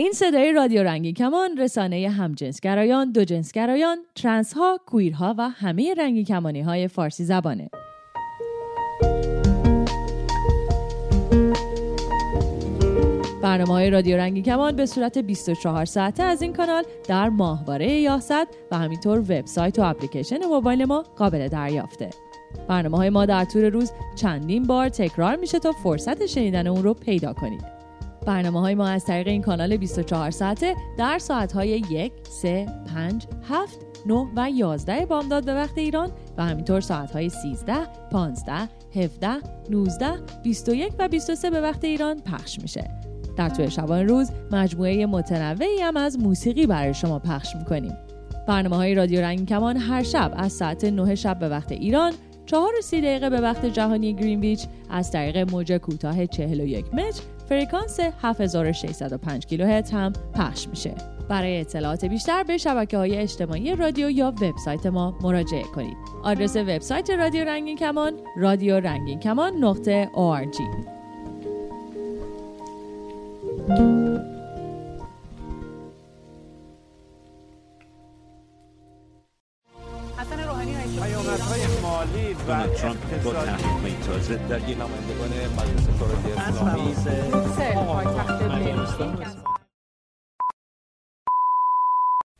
این صدای رادیو رنگی کمان رسانه همجنسگرایان، دوجنسگرایان، ترنس ها، کویرها و همه رنگی کمانی های فارسی زبانه. برنامه های رادیو رنگی کمان به صورت 24 ساعته از این کانال در ماهواره یاست و همینطور وبسایت و اپلیکیشن موبایل ما قابل دریافته. برنامه های ما در طول روز چندین بار تکرار میشه تا فرصت شنیدن اون رو پیدا کنید. برنامه های ما از طریق این کانال 24 ساعته در ساعت های 1, 3, 5, 7, 9 و 11 بامداد به وقت ایران و همینطور ساعت های 13, 15, 17, 19, 21 و 23 به وقت ایران پخش میشه. در طول شبان روز مجموعه متنوعی هم از موسیقی برای شما پخش می‌کنیم. برنامه های رادیو رنگ کمان هر شب از ساعت 9 شب به وقت ایران چهار و سی دقیقه به وقت جهانی گرینویچ از طریق موج کوتاه 41 متر فرکانس 7605 کیلوهرتز هم پخش میشه. برای اطلاعات بیشتر به شبکه های اجتماعی رادیو یا وبسایت ما مراجعه کنید. آدرس وبسایت رادیو رنگین کمان رادیو رنگین کمان نقطه ترامپ در نمایندگان مجلس شورای اسلامی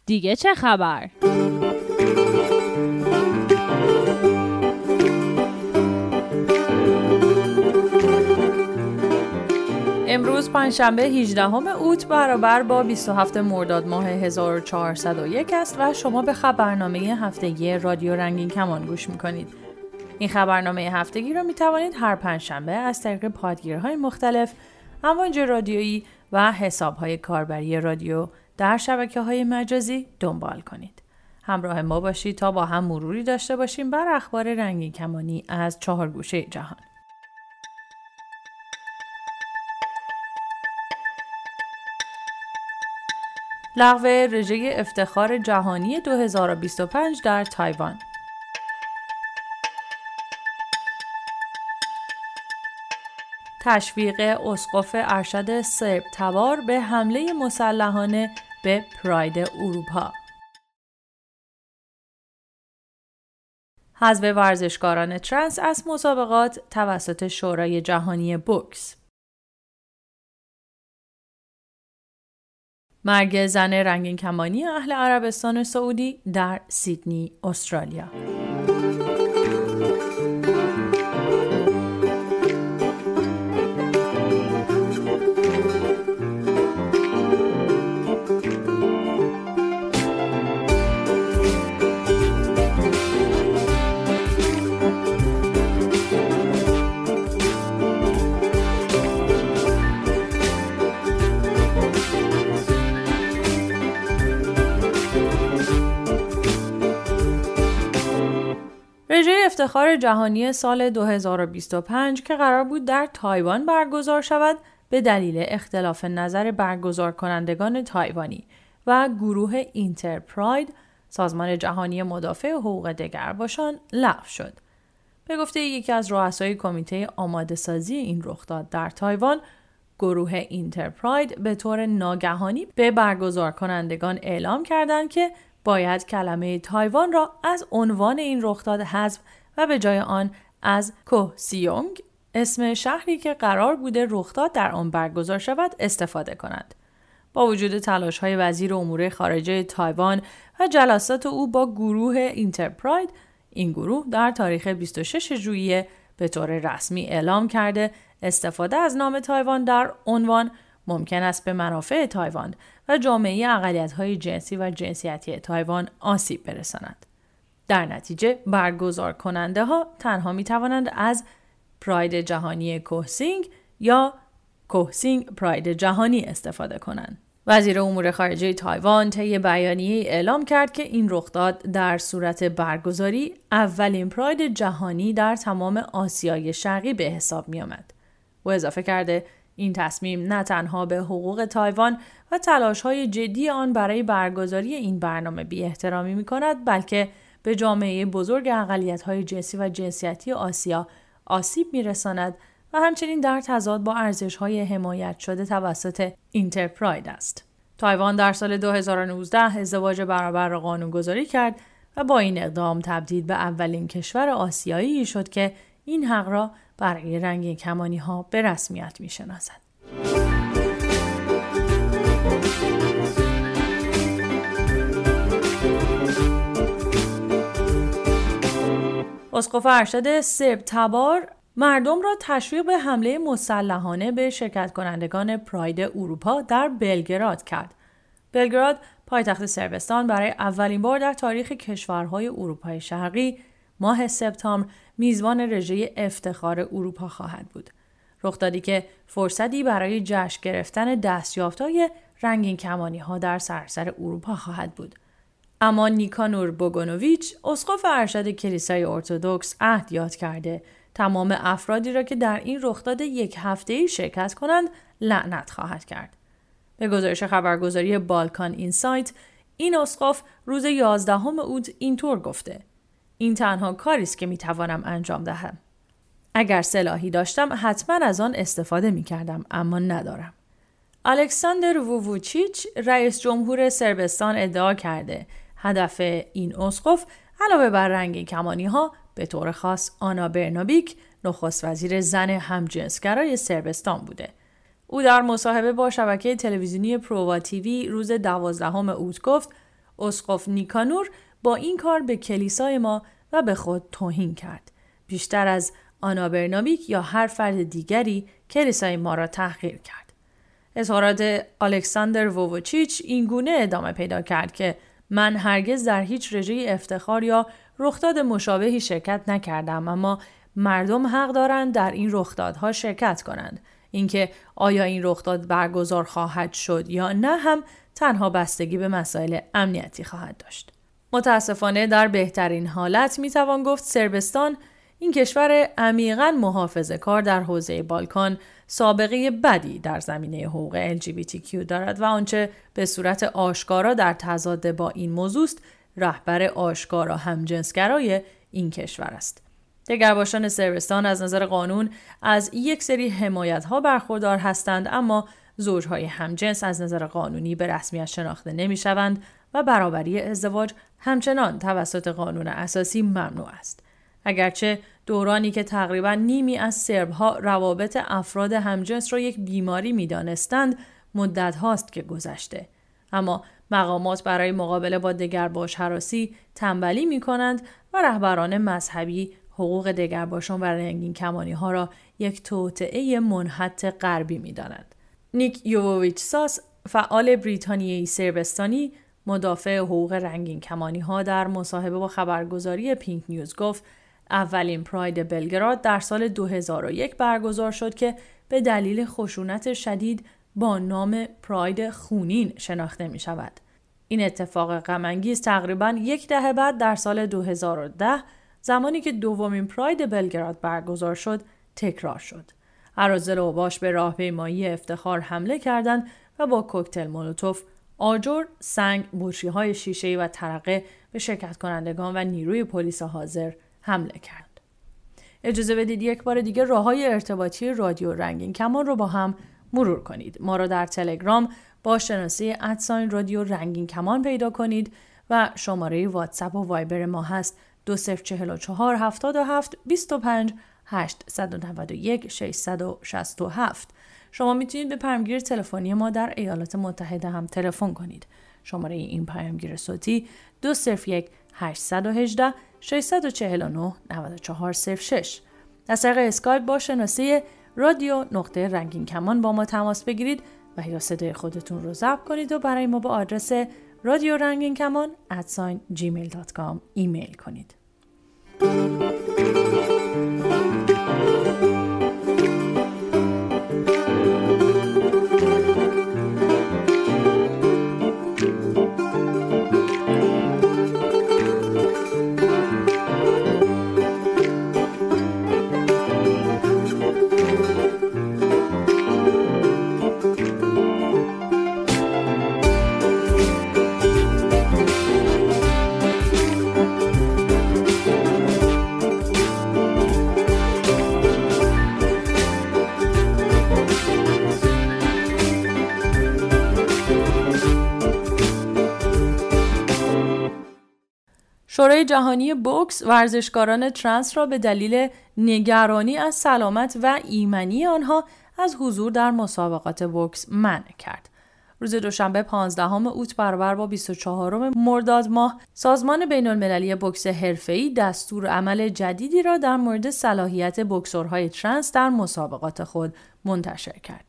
دیگه چه خبر؟ امروز پنجشنبه 18 اوت برابر با 27 مرداد ماه 1401 است و شما به خبرنامه هفتگی رادیو رنگین کمان گوش می‌کنید. این خبرنامه هفتگی را می توانید هر پنجشنبه از طریق پادگیرهای مختلف، امواج رادیویی و حسابهای کاربری رادیو در شبکه های مجازی دنبال کنید. همراه ما باشید تا با هم مروری داشته باشیم بر اخبار رنگین کمانی از چهار گوشه جهان. لغو رژه افتخار جهانی 2025 در تایوان تشویق اسقف ارشد سرب تبار به حمله مسلحانه به پراید اروپا. حذف ورزشکاران ترنس از مسابقات توسط شورای جهانی بوکس. مرگ زن رنگین کمانی اهل عربستان سعودی در سیدنی استرالیا. افتخار جهانی سال 2025 که قرار بود در تایوان برگزار شود به دلیل اختلاف نظر برگزار کنندگان تایوانی و گروه اینترپراید سازمان جهانی مدافع حقوق دگرباشان لغو شد. به گفته یکی از رؤسای کمیته آماده سازی این رخداد در تایوان، گروه اینترپراید به طور ناگهانی به برگزار کنندگان اعلام کردند که باید کلمه تایوان را از عنوان این رخداد حذف به جای آن از کوهسیونگ اسم شهری که قرار بوده رخداد در آن برگزار شود استفاده کنند. با وجود تلاش های وزیر امور خارجه تایوان و جلسات او با گروه InterPride این گروه در تاریخ 26 ژوئیه به طور رسمی اعلام کرده استفاده از نام تایوان در عنوان ممکن است به منافع تایوان و جامعه اقلیت های جنسی و جنسیتی تایوان آسیب برساند. در نتیجه برگزار کننده ها تنها می توانند از Pride جهانی کوهسیونگ یا کوهسیونگ Pride جهانی استفاده کنند. وزیر امور خارجه تایوان طی بیانیه اعلام کرد که این رخداد در صورت برگزاری اولین Pride جهانی در تمام آسیای شرقی به حساب می آمد. و اضافه کرده این تصمیم نه تنها به حقوق تایوان و تلاش های جدی آن برای برگزاری این برنامه بی احترامی می کند بلکه به جامعه بزرگ اقلیت های جنسی و جنسیتی آسیا آسیب میرساند و همچنین در تضاد با ارزش های حمایت شده توسط اینترپراید است. تایوان در سال 2019 ازدواج برابر را قانونگذاری کرد و با این اقدام تبدیل به اولین کشور آسیایی شد که این حق را برای رنگین کمانی ها به رسمیت می. اسقف ارشد سرب تبار مردم را تشویق به حمله مسلحانه به شرکت کنندگان پراید اروپا در بلگراد کرد. بلگراد پایتخت سربستان برای اولین بار در تاریخ کشورهای اروپای شرقی ماه سپتامبر میزبان رژه افتخار اروپا خواهد بود. رخ که فرصتی برای جشن گرفتن دستیافتهای رنگین کمانی ها در سراسر اروپا خواهد بود. اما نیکانور بوگونوویچ اسقف ارشد کلیسای ارتودکس عهد یاد کرده تمام افرادی را که در این رخداد یک هفته ای شرکت کنند لعنت خواهد کرد. به گزارش خبرگزاری بالکان اینسایت این اسقف روز 11 اوت اینطور گفته این تنها کاری است که می توانم انجام دهم. اگر سلاحی داشتم حتما از آن استفاده می کردم اما ندارم. الکساندر وووچیچ رئیس جمهور سربستان ادعا کرده هدف این اسقف علاوه بر رنگ کمانی ها به طور خاص آنا برنابیک نخست وزیر زن همجنسگرای سربستان بوده. او در مصاحبه با شبکه تلویزیونی پرووا تیوی روز دوازدهم اوت گفت اسقف نیکانور با این کار به کلیسای ما و به خود توهین کرد. بیشتر از آنا برنابیک یا هر فرد دیگری کلیسای ما را تحقیر کرد. اظهارات الکساندر وووچیچ این گونه ادامه پیدا کرد که من هرگز در هیچ رژه افتخار یا رخداد مشابهی شرکت نکردم اما مردم حق دارند در این رخدادها شرکت کنند. اینکه آیا این رخداد برگزار خواهد شد یا نه هم تنها بستگی به مسائل امنیتی خواهد داشت. متاسفانه در بهترین حالت می‌توان گفت سربستان این کشور عمیقا محافظه کار در حوزه بالکان سابقه بدی در زمینه حقوق LGBTQ دارد و آنچه به صورت آشکارا در تضاد با این موضوع است رهبر آشکارا همجنسگرای این کشور است. دگرباشان سربستان از نظر قانون از یک سری حمایت ها برخوردار هستند اما زوجهای همجنس از نظر قانونی به رسمیت شناخته نمی شوند و برابری ازدواج همچنان توسط قانون اساسی ممنوع است. اگرچه دورانی که تقریبا نیمی از سربها روابط افراد همجنس را یک بیماری می دانستند مدت هاست که گذشته. اما مقامات برای مقابله با دگرباش حراسی تنبلی می کنند و رهبران مذهبی حقوق دگرباشان و رنگین کمانی ها را یک توطعه منحط غربی می دانند. نیک یوویچ ساس فعال بریتانیایی سربستانی مدافع حقوق رنگین کمانی ها در مصاحبه با خبرگزاری پینک نیوز گفت اولین پراید بلگراد در سال 2001 برگزار شد که به دلیل خشونت شدید با نام پراید خونین شناخته می شود. این اتفاق غمانگیز تقریبا یک دهه بعد در سال 2010 زمانی که دومین پراید بلگراد برگزار شد تکرار شد. عرازل و باش به راهپیمایی افتخار حمله کردند و با کوکتل مولوتوف آجر، سنگ، بطری های شیشه و ترقه به شرکت کنندگان و نیروی پلیس حاضر حمله کرد. اجازه بدید یک بار دیگه راه های ارتباطی رادیو رنگین کمان رو با هم مرور کنید. ما را در تلگرام با شناسی ادساین رادیو رنگین کمان پیدا کنید و شماره واتساپ و وایبر ما هست 2044 77 25 891 667 شما می‌تونید به پیامگیر تلفنی ما در ایالات متحده هم تلفن کنید. شماره این پیامگیر صوتی 201 818 649 9406 از طریق اسکایپ با شناسه رادیو نقطه رنگین کمان با ما تماس بگیرید و یا صدای خودتون رو ضبط کنید و برای ما با آدرس رادیو رنگین کمان at sign gmail.com ایمیل کنید. شورای جهانی بوکس ورزشکاران ترنس را به دلیل نگرانی از سلامت و ایمنی آنها از حضور در مسابقات بوکس منع کرد. روز دوشنبه 15 اوت برابر با 24 مرداد ماه سازمان بین المللی بوکس حرفه‌ای دستور عمل جدیدی را در مورد صلاحیت بوکسورهای ترنس در مسابقات خود منتشر کرد.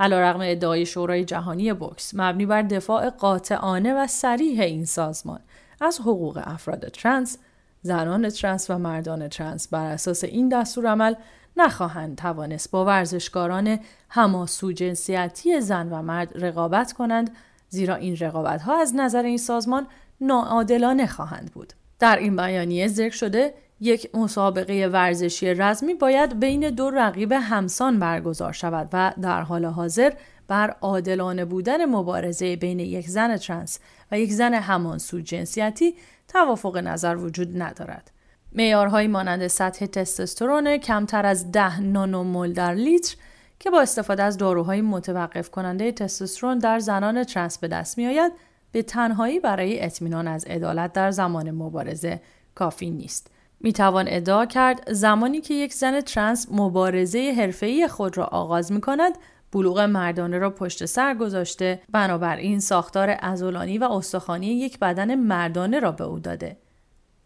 علیرغم ادعای شورای جهانی بوکس مبنی بر دفاع قاطعانه و صریح این سازمان از حقوق افراد ترنس، زنان ترنس و مردان ترنس بر اساس این دستور عمل نخواهند توانست با ورزشکاران همسو جنسیتی زن و مرد رقابت کنند زیرا این رقابت ها از نظر این سازمان ناعادلانه خواهند بود. در این بیانیه ذکر شده یک مسابقه ورزشی رزمی باید بین دو رقیب همسان برگزار شود و در حال حاضر بر عادلانه بودن مبارزه بین یک زن ترنس و یک زن همانسو جنسیتی توافق نظر وجود ندارد. معیارهایی مانند سطح تستوسترون کمتر از 10 نانومول در لیتر که با استفاده از داروهای متوقف کننده تستوسترون در زنان ترنس به دست می آید به تنهایی برای اطمینان از عدالت در زمان مبارزه کافی نیست. می توان ادعا کرد زمانی که یک زن ترنس مبارزه حرفه‌ای خود را آغاز می کند بلوغ مردانه را پشت سر گذاشته بنابراین ساختار ازولانی و استخوانی یک بدن مردانه را به او داده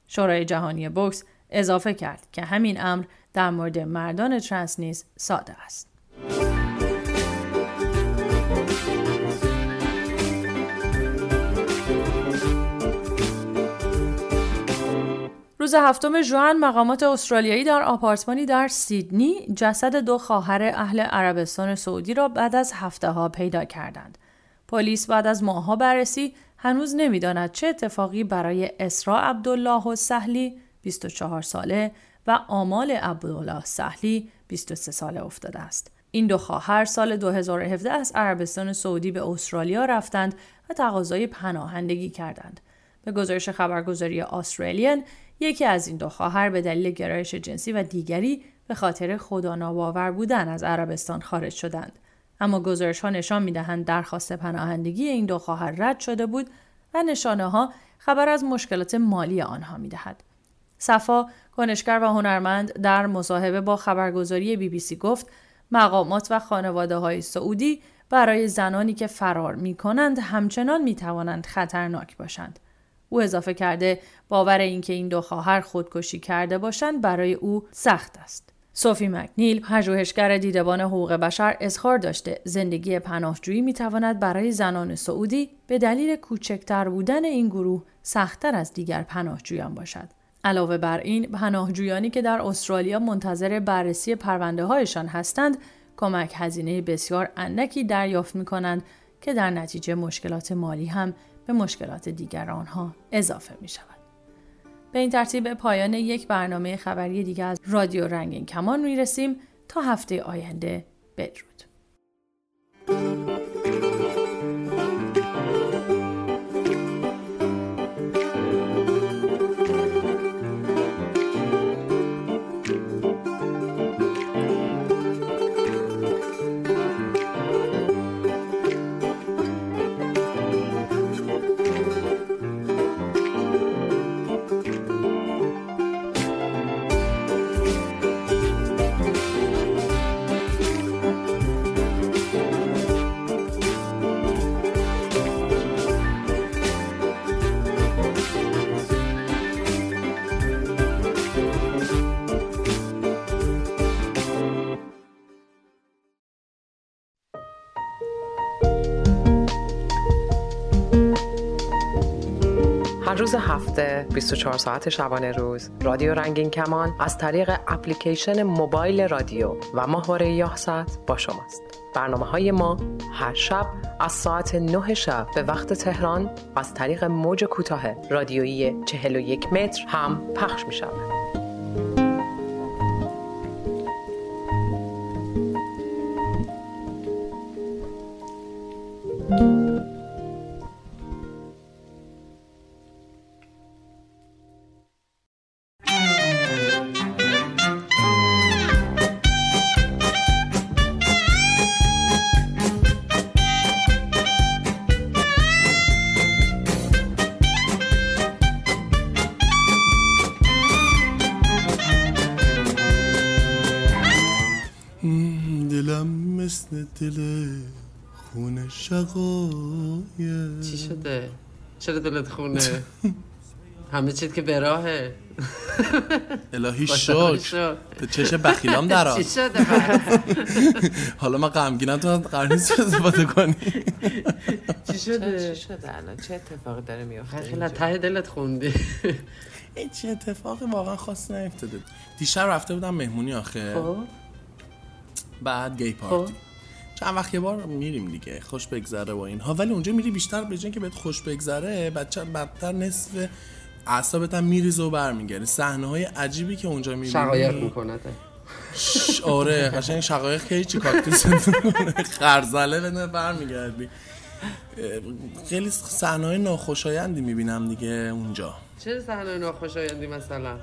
شورای جهانی بوکس اضافه کرد که همین امر در مورد مردان ترنس نیز ساده است. روز هفتم ژوئن مقامات استرالیایی در آپارتمانی در سیدنی جسد دو خواهر اهل عربستان سعودی را بعد از هفته ها پیدا کردند. پلیس بعد از ماهها بررسی هنوز نمی‌داند چه اتفاقی برای اسرا عبدالله و سهلی 24 ساله و آمال عبدالله سهلی 23 ساله افتاده است. این دو خواهر سال 2017 از عربستان سعودی به استرالیا رفتند و تقاضای پناهندگی کردند. به گزارش خبرگزاری استرالیان یکی از این دو خواهر به دلیل گرایش جنسی و دیگری به خاطر خدا ناباور بودن از عربستان خارج شدند. اما گزارش ها نشان می دهند درخواست پناهندگی این دو خواهر رد شده بود و نشانه ها خبر از مشکلات مالی آنها می دهد. صفا کنشگر و هنرمند در مصاحبه با خبرگزاری بی بی سی گفت مقامات و خانواده های سعودی برای زنانی که فرار می کنند همچنان می توانند خطرناک باشند. او اضافه کرده باور اینکه این دو خواهر خودکشی کرده باشند برای او سخت است. سوفی مکنیل پژوهشگر دیدبان حقوق بشر اظهار داشته زندگی پناهجویی می‌تواند برای زنان سعودی به دلیل کوچکتر بودن این گروه سختتر از دیگر پناهجویان باشد علاوه بر این پناهجویانی که در استرالیا منتظر بررسی پرونده هایشان هستند کمک هزینه بسیار اندکی دریافت می کنند که در نتیجه مشکلات مالی هم به مشکلات دیگر آنها اضافه می شود. به این ترتیب پایان یک برنامه خبری دیگر از رادیو رنگین کمان می رسیم تا هفته آینده بدرود. روز هفته 24 ساعت شبانه روز رادیو رنگین کمان از طریق اپلیکیشن موبایل رادیو و ماهواره یاهست با شماست برنامه های ما هر شب از ساعت 9 شب به وقت تهران از طریق موج کوتاه رادیویی 41 متر هم پخش می شود. دل خونه شقایق. چی شده؟ چرا دلت خونه؟ همه چیت که به راهه. الهی شکر. تو چش بخیلام در چی شده؟ حالا من غمگینم تو قرار نیست استفاده کنی. چی شده؟ چی شده؟ الان چه اتفاقی داره میفته خیلی ته دلت خوندی هیچ اتفاقی واقعا خاصی نیفتاده. دیشب رفته بودم مهمونی آخه. خب. بعد گی پارتی. چند وقت یه بار میریم دیگه خوش بگذره و اینها. ولی اونجا میری بیشتر به که بهت خوش بگذره بچه بدتر نصف اعصابت هم میریزه و برمیگردی صحنه های عجیبی که اونجا می‌بینی. شقایق می‌کنه ش- آره قشنگ شقایق که هیچی کاکتوس خرزله بده برمیگردی. خیلی صحنه های ناخوشایندی می‌بینم دیگه اونجا. چه صحنه ناخوشایندی مثلا؟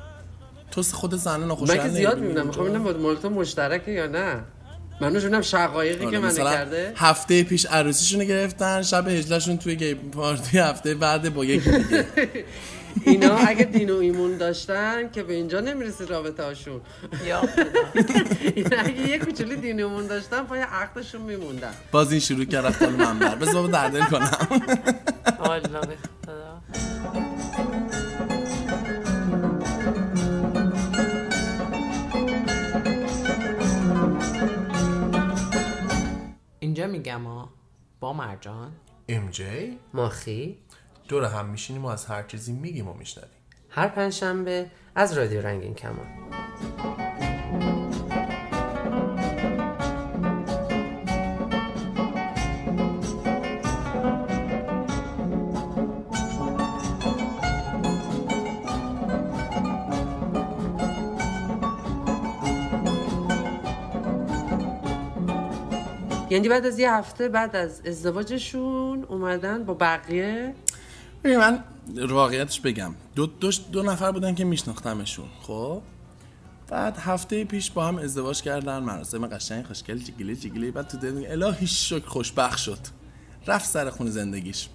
تو خود صحنه من ناخوشایند که زیاد می‌بینم. اونجا؟ می‌خوام ببینم مال تو مشترکه یا نه. من نشونم شقایقی آره، که من مثلا کرده. هفته پیش عروسیشونو گرفتن شب هجلهشون توی گی پارتی هفته بعد با یکی دیگه. اینا اگه دین و ایمون داشتن که به اینجا نمی‌رسید رابطه هاشون یا خدا. اینا اگه یه کوچولی دین و ایمون داشتن پای عقدشون میموندن. باز این شروع کرد رفت بالا منبر. بذار دردل کنم. اینجا میگم ها با مرجان. ام جی؟ ماخی. دور هم میشینیم و از هر چیزی میگیم و میشنویم. هر پنجشنبه از رادیو رنگین کمان. یعنی بعد از یه هفته بعد از ازدواجشون اومدن با بقیه؟ من واقعیتش بگم. دو, دو, دو نفر بودن که میشناختمشون خب؟ بعد هفته پیش با هم ازدواج کردن مراسم قشنگ خوشگل جیگیلی جیگیلی. بعد تو دل الهی شکر خوشبخت شد. رفت سر خون زندگیش.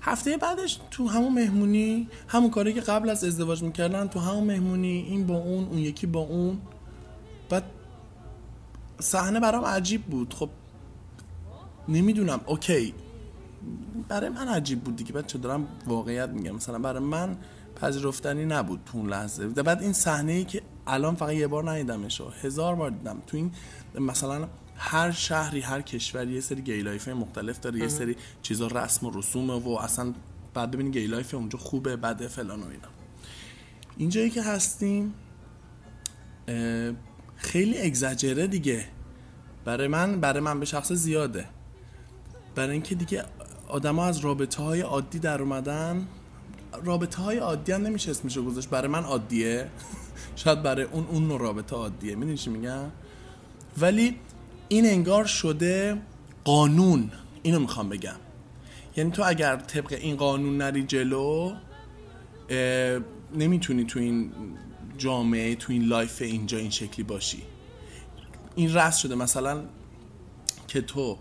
هفته بعدش تو همون مهمونی همون کاری که قبل از ازدواج می‌کردن تو همون مهمونی این با اون اون یکی با اون. بعد صحنه برام عجیب بود. خب نمی‌دونم. OK. برای من عجیب بود دیگه. بچه دارم واقعیت میگم. مثلا برای من پذیرفتنی نبود تو اون لحظه. و بعد این صحنه ای که الان فقط یه بار ندیدمش هزار بار دیدم. تو این مثلا هر شهری هر کشوری یه سری gay life مختلف داره. یه سری چیزا رسم و رسومه و اصلا بعد ببینی gay life اونجا خوبه بده فلان و اینا. اینجایی که هستیم خیلی اگزاجره دیگه. برای من برای من به شخص زیاده. برای اینکه دیگه آدما از رابطه های عادی در اومدن رابطه های عادی هم نمیشه اسمشو گذاشت. برای من عادیه. شاید برای اون اون نوع رابطه عادیه. می‌دونی چی میگم؟ ولی این انگار شده قانون. اینو می‌خوام بگم. یعنی تو اگر طبق این قانون نری جلو نمی‌تونی تو این جامعه تو این life اینجا این شکلی باشی. این رسم شده مثلا که تو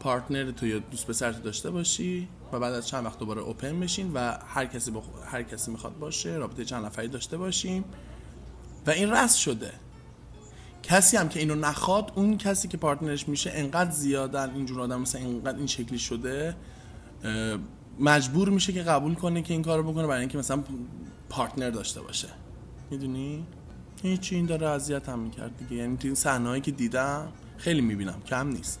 partner تو یا دوست پسرت داشته باشی و بعد از چند وقت دوباره open بشین و هر کسی با هر کسی می‌خواد باشه رابطه چند نفری داشته باشیم. و این رسم شده. کسی هم که اینو نخواد اون کسی که partner ش میشه انقدر زیادن اینجور آدم مثلا اینقدر این شکلی شده مجبور میشه که قبول کنه که این کارو بکنه برای اینکه مثلا پارتنر داشته باشه. می‌دونی؟ هیچی این داره اذیت هم می‌کرد دیگه. یعنی تو این صحنه‌ای که دیدم خیلی می‌بینم کم نیست.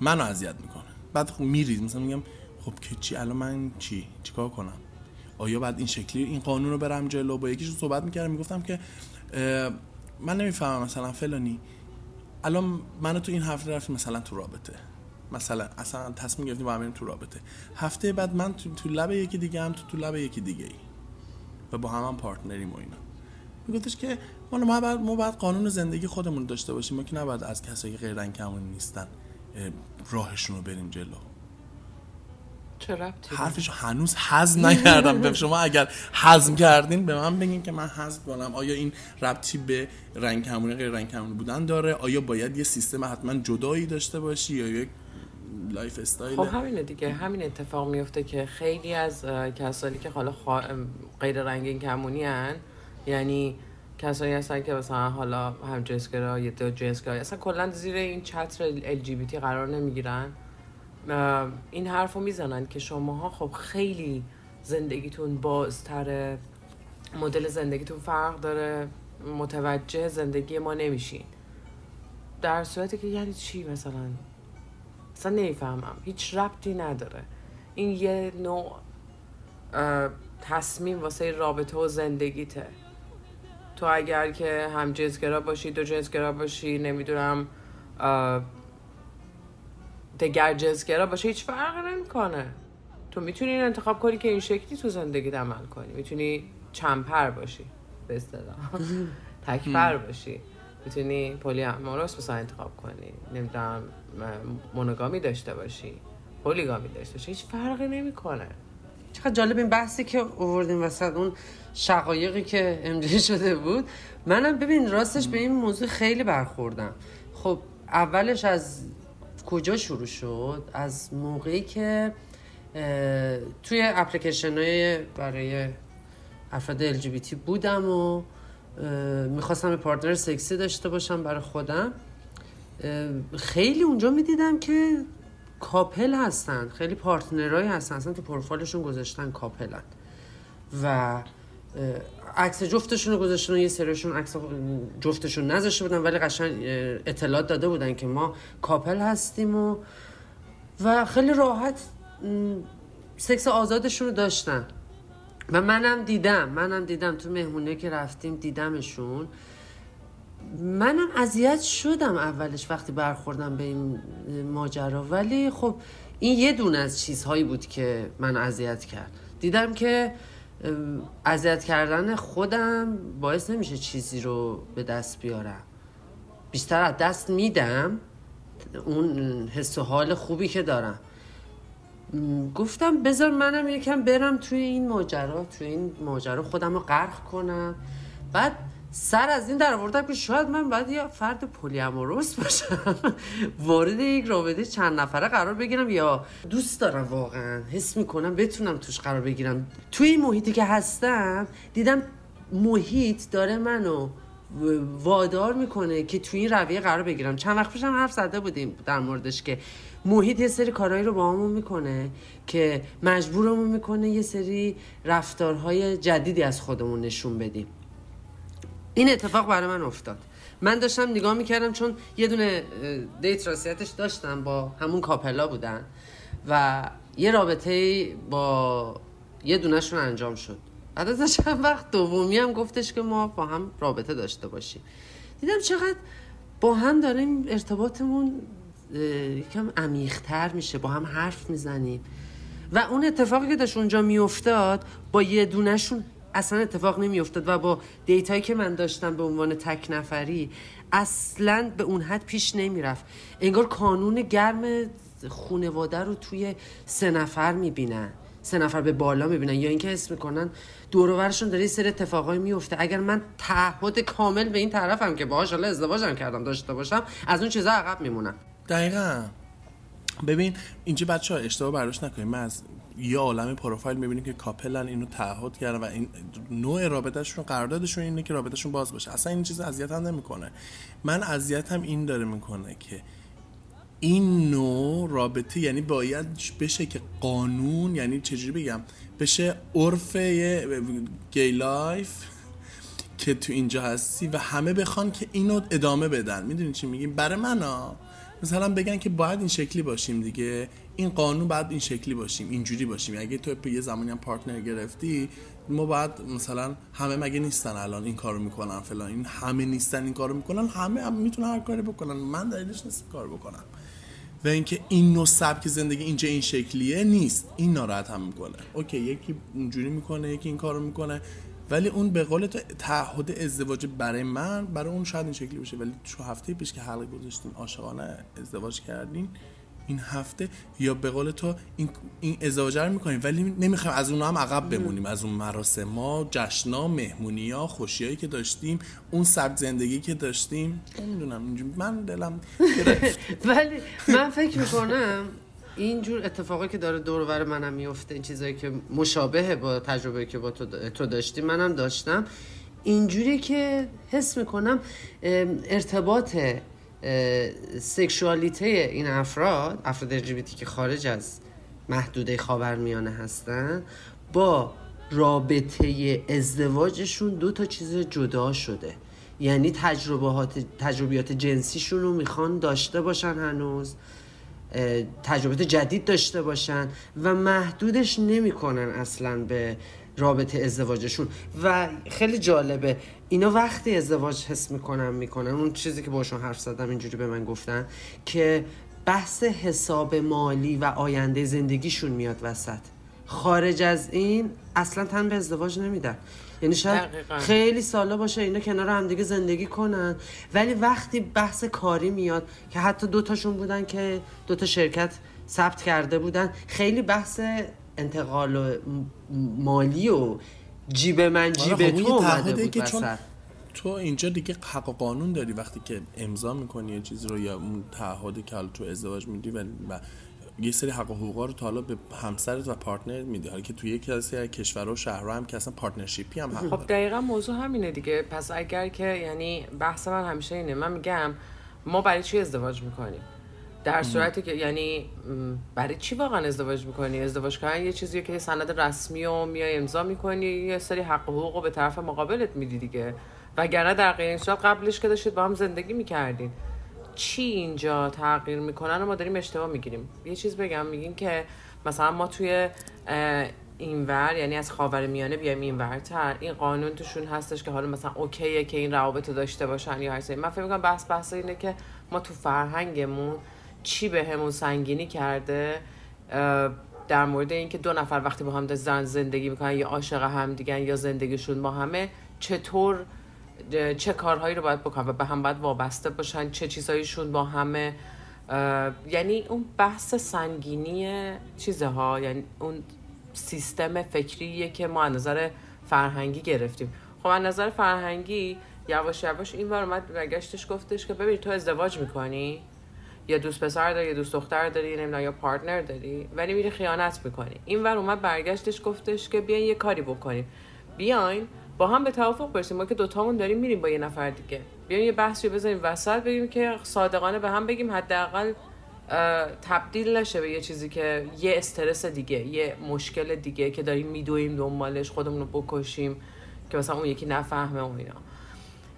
منو اذیت می‌کنه. بعد خب میرید مثلا میگم خب که چی؟ الان من چی؟ چیکار کنم؟ آیا بعد این شکلی این قانون رو برم جلو با یکیشون صحبت می‌کردم می‌گفتم که من نمی‌فهمم مثلا فلانی الان منو تو این هفته رفتیم مثلا تو رابطه. مثلا اصلا تصمیم گرفتیم با هم بریم تو رابطه. هفته بعد من تو, تو لب یکی دیگه هم تو تو لب یکی دیگه ای و با هم هم پارتنریم و اینا. میگفتش که ما بعد ما بعد قانون زندگی خودمون داشته باشیم ما که نباید از کسایی که غیر رنگ کمون نیستن اه، راهشون رو بریم جلو؟ حرفشو هنوز هضم نکردم. به شما اگر هضم کردین به من بگین که من هضم کنم. آیا این ربطی به رنگ کمونی غیر رنگ کمونی بودن داره؟ آیا باید یه سیستم حتما جدایی داشته باشی یا یک lifestyle. خب همینه دیگه همین اتفاق میفته که خیلی از کسانی که حالا خوا- غیر رنگین کمونی هن یعنی کسایی هستن که مثلا حالا هم جنسگرا یا جنسگرا اصلا کلا زیر این چتر LGBT قرار نمی‌گیرن. این حرف رو می‌زنن که شماها خب خیلی زندگیتون بازتره مدل زندگیتون فرق داره متوجه زندگی ما نمیشین. در صورتی که یعنی چی مثلا؟ اصلا نمی‌فهمم. هیچ ربطی نداره. این یه نوع تصمیم واسه رابطه و زندگیته. تو اگر که هم جنسگرا باشی دو جنسگرا باشی نمی‌دونم دگر جنسگرا باشی هیچ فرقی نمی‌کنه. تو می‌تونی این انتخاب کنی که این شکلی تو زندگیت عمل کنی. می‌تونی چمپر باشی. به اصطلاح. تکپر باشی. می‌تونی پلی اماروس مثلا انتخاب کنی نمی‌دونم مونوگامی داشته باشی پولیگامی داشته باشی هیچ فرقی نمی‌کنه. چقدر جالب این بحثی که آوردیم وسط اون شقایقی که امجای شده بود. منم ببین راستش به این موضوع خیلی برخوردم. خب اولش از کجا شروع شد؟ از موقعی که توی اپلیکیشن های برای افراد LGBT بودم و می‌خواستم یه partner سکسی داشته باشم برای خودم. خیلی اونجا می‌دیدم که couple هستن خیلی partner ایی هستن اصلا تو پروفایلشون گذاشتن couple ن. و عکس جفتشون رو گذاشتن و یه سریشون عکس جفتشون نذاشته بودن ولی قشنگ اطلاعات داده بودن که ما couple هستیم و و خیلی راحت سکس آزادشون رو داشتن. و منم دیدم منم دیدم تو مهمونه که رفتیم دیدمشون. منم اذیت شدم اولش وقتی برخوردم به این ماجرا. ولی خب این یه دونه از چیزهایی بود که من اذیت کرد. دیدم که اذیت کردن خودم باعث نمیشه چیزی رو به دست بیارم. بیشتر از دست میدم. اون حس و حال خوبی که دارم. گفتم بذار منم یکم برم توی این ماجرا توی این ماجرا خودم رو غرق کنم. بعد سر از این در آوردم که شاید من باید یه فرد پلیاموروس باشم. وارد یک رابطه چند نفره قرار بگیرم یا دوست دارم واقعا حس می‌کنم بتونم توش قرار بگیرم. توی این محیطی که هستم دیدم محیط داره منو وادار می‌کنه که توی این رویه قرار بگیرم. چند وقت پیشم حرف زده بودیم در موردش که محیط یه سری کارهایی رو با همون می‌کنه که مجبورمون می‌کنه یه سری رفتارهای جدیدی از خودمون نشون بدیم. این اتفاق برای من افتاد. من داشتم نگاه می‌کردم چون یه دونه دیت راستیتش داشتم با همون کاپلا بودن و یه رابطه با یه دونهشون انجام شد. بعد از چند وقت دومی هم گفتش که ما با هم رابطه داشته باشیم. دیدم چقدر با هم داریم ارتباطمون یکم عمیقتر میشه با هم حرف می‌زنیم. و اون اتفاقی که داشت اونجا میافتاد با یه دونهشون اصلا اتفاق نمیافتاد و با دیتایی که من داشتم به عنوان تک نفری اصلا به اون حد پیش نمی‌رفت. انگار کانون گرم خونواده رو توی سه نفر می‌بینن. سه نفر به بالا می‌بینن. یا اینکه اسم می‌کنن و داره یه سری اتفاقایی میفته اگر من تعهد کامل به این طرفم که باهاش حالا ازدواجم کردم داشته باشم از اون چیزا عقب میمونم. دقیقا. ببین اینجا بچه ها اشتباه برداشت نکنیم من از یه عالم پروفایل می‌بینیم که کاپلن اینو تعهد کردن و این نوع رابطهشون قراردادشون اینه که رابطهشون باز باشه. اصلا این چیز اذیت هم نمی‌کنه. من اذیتم این داره می‌کنه که این نوع رابطه یعنی باید بشه که قانون یعنی چجوری بگم بشه عرف gay life که تو اینجا هستی و همه بخوان که اینو ادامه بدن. می‌دونی چی میگم؟ برای من مثلا بگن که باید این شکلی باشیم دیگه. این قانون باید این شکلی باشیم اینجوری باشیم. اگه تو یه زمانی هم partner گرفتی ما باید مثلا همه مگه نیستن الان این کارو می‌کنن فلان. این همه نیستن این کارو می‌کنن همه هم می‌تونن هر کاری بکنن. من دلیلش نیست کارو بکنم. و اینکه این نوع سبک زندگی اینجا این شکلیه نیست. این ناراحت هم می‌کنه. اوکی یکی اونجوری می‌کنه یکی این کارو می‌کنه. ولی اون به قول تو تعهد ازدواج برای من برای اون شاید این شکلی باشه ولی تو هفته پیش که حلقه گذاشتین عاشقانه ازدواج کردین این هفته یا به قول تو این, این ازدواج رو می‌کنیم ولی نمی‌خوایم از اون هم عقب بمونیم از اون مراسم ها جشنا مهمونی ها خوشیایی که داشتیم اون سبک زندگی که داشتیم نمی‌دونم من دلم. ولی من فکر می‌کنم اینجور اتفاقی که داره دور منم میفته این چیزایی که مشابه با تجربه که با تو, تو داشتی منم داشتم اینجوری که حس می‌کنم ارتباط سکشوالیته این افراد افراد LGBT که خارج از محدوده خاورمیانه هستن با رابطه ازدواجشون دو تا چیز جدا شده. یعنی تجربهات تجربیات جنسیشون رو می‌خوان داشته باشن هنوز. تجربیات جدید داشته باشن و محدودش نمی‌کنن اصلا به رابطه ازدواجشون. و خیلی جالبه اینا وقتی ازدواج حس می‌کنن می‌کنن اون چیزی که باشون حرف زدم اینجوری به من گفتن که بحث حساب مالی و آینده زندگیشون میاد وسط. خارج از این اصلا تن به ازدواج نمیدن. یعنی شاید خیلی سالا باشه اینا کنار هم دیگه زندگی کنن. ولی وقتی بحث کاری میاد که حتی دوتاشون بودن که دوتا شرکت ثبت کرده بودن خیلی بحث انتقال مالی و جیب من جیب خب تو اومده بود که چون تو اینجا دیگه حق و قانون داری وقتی که امضا می‌کنی یه چیزی رو یا اون تعهدی که تو ازدواج میدی و یه سری حق و حقوقا رو تا حالا به همسرت و partner میدی. حالا که توی یکی از کشورها و شهرها هم که اصلا partnership ی هم حق خب دقیقا موضوع همینه دیگه. پس اگر که یعنی بحث من همیشه اینه. من میگم ما برای چی ازدواج می‌کنیم؟ در صورتی که یعنی برای چی واقعا ازدواج می‌کنی؟ ازدواج کردن یه چیزیه که سند رسمی و میای امضا می‌کنی یه سری حق و حقوق به طرف مقابلت میدی دیگه. وگرنه در غیر این صورت قبلش که داشتید با هم زندگی می‌کردین. چی اینجا تغییر می‌کنن و ما داریم اشتباه می‌گیریم. یه چیز بگم میگین که مثلا ما توی اینور یعنی از خاور میانه بیایم اینورتر این قانون توشون هستش که حالا مثلا اوکیه که این روابط داشته باشن یا هر من فکر می‌کنم بحث بحث اینه که ما تو فرهنگمون چی به همون سنگینی کرده در مورد اینکه دو نفر وقتی با هم زن زندگی می‌کنن یا عاشق هم دیگن یا زندگیشون با همه چطور چه کارهایی رو باید بکنن و به هم باید وابسته باشن چه چیزهایشون با همه یعنی اون بحث سنگینی چیزها یعنی اون سیستم فکریه که ما از نظر فرهنگی گرفتیم. خب از نظر فرهنگی یواش یواش این بار اومد برگشتش گفتش که ببین تو ازدواج می‌کنی؟ یا دوست پسر داری یا دوست دختر داری نمی‌دونم یا پارتنر داری؟ ولی میری خیانت می‌کنی. این ور اومد برگشتش گفتش که بیاین یه کاری بکنیم. بیاین با هم به توافق برسیم. ما که دوتامون داریم میریم با یه نفر دیگه. بیاین یه بحثی بزنیم وسط بگیم که صادقانه به هم بگیم. حداقل تبدیل نشه به یه چیزی که یه استرس دیگه یه مشکل دیگه که داریم میدویم دنبالش خودمون رو بکشیم که مثلا اون یکی نفهمه و اینا.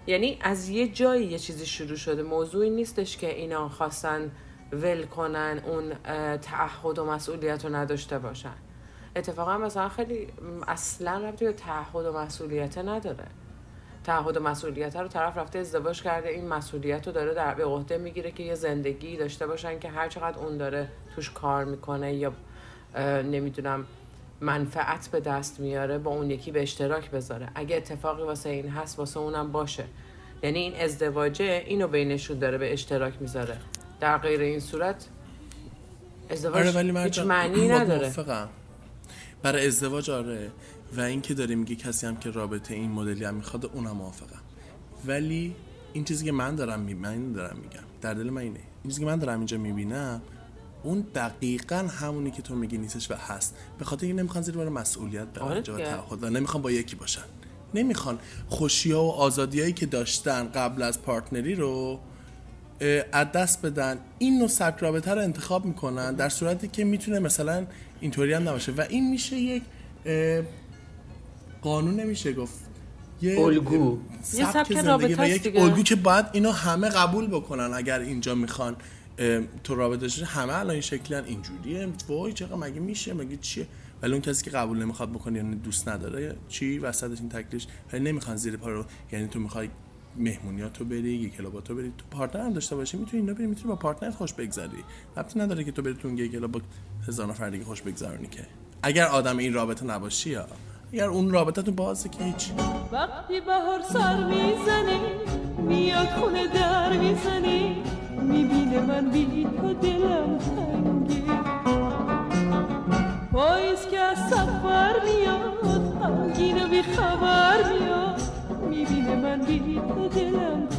یعنی از یه جایی یه چیزی شروع شده. موضوعی نیستش که اینا خواستن ول کنن اون تعهد و مسئولیت رو نداشته باشن. اتفاقا مثلا خیلی اصلا ربطی به تعهد و مسئولیت نداره. تعهد و مسئولیت رو طرف رفته ازدواج کرده این مسئولیت رو داره در به عهده می‌گیره که یه زندگی داشته باشن که هر چقدر اون داره توش کار می‌کنه یا نمی‌دونم منفعت به دست میاره با اون یکی به اشتراک بذاره. اگه اتفاقی واسه این هست واسه اونم باشه. یعنی این ازدواجه اینو بینشون داره به اشتراک می‌ذاره. در غیر این صورت ازدواج آره ولی هیچ معنی نداره. برای ازدواج آره. و این که داره میگه کسی هم که رابطه این مدلی هم می‌خواد اونم موافقم. ولی این چیزی که من دارم می... من دارم میگم در دل من اینه. این چیزی که من دارم اینجا می‌بینم اون دقیقا همونی که تو میگی نیستش و هست. به خاطر اینکه نمی‌خوان زیر بار مسئولیت برن آره و تعهد و نمی‌خوان با یکی باشن. نمی‌خوان خوشی ها و آزادیایی که داشتن قبل از پارتنری رو از دست بدن. این نوع سبک رابطه رو انتخاب می‌کنن در صورتی که می‌تونه مثلا اینطوری هم نباشه. و این میشه یک قانون نمیشه گفت. یه الگو. یه سبک رابطه و یک الگو که باید اینو همه قبول بکنن اگر اینجا می‌خوان تو رابطه همه الان این شکلی اینجوریه. وای چقدر مگه میشه؟ مگه چیه؟ ولی اون کسی که قبول نمی‌خواد بکنه یعنی دوست نداره چی؟ وسطش این تکلیش ولی نمی‌خوان زیر پا رو یعنی تو می‌خوای مهمونیاتو بری یک club اتو بری. تو partner هم داشته باشی می‌تونی اینا بری می‌تونی با partner خوش بگذری. ربطی نداره که تو بری تو اون club هزار نفر دیگه خوش بگذرونی که. اگر آدم این رابطه نباشی یا اگر اون رابطه تو بازه که هیچ. وقتی بهار سر می‌زنی میاد خونه در می‌زنی می‌بینه من بی تو دلم تنگه پاییز که از سفر میاد غمگین بی خبر میاد. می‌بینه من بی تو دلم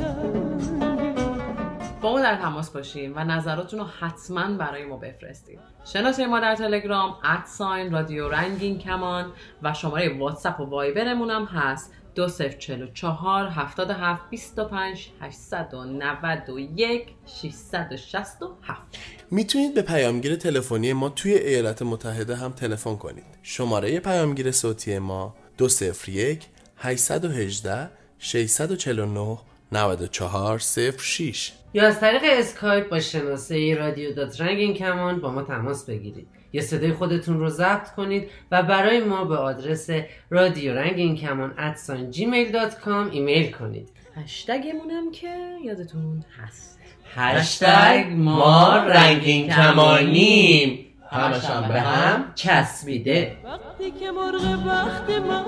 با ما در تماس باشین و نظراتتون رو حتما برای ما بفرستید شناسه ما در تلگرام ادساین رادیو رنگین کمان و شماره واتساپ و وایبرمون هم هست. دو صفر چلو چهار هفتاد هفت بیست و پنج هشتصد و نود و یک شیشصد و شست و هفت. می‌تونید به پیامگیر تلفنی ما توی ایالات متحده هم تلفن کنید. شماره پیامگیر صوتی ما 201 818 649 94 06 یا از طریق اسکایپ با شناسه رادیو dot رنگین کمان با ما تماس بگیرید. یا صدای خودتون رو ضبط کنید و برای ما به آدرس رادیو رنگین کمان at sign Gmail dot com ایمیل کنید. هشتگمونم که یادتون هست. هشتگ ما رنگین کمانیم همشان به هم چسبیده. وقتی که مرغ وقت من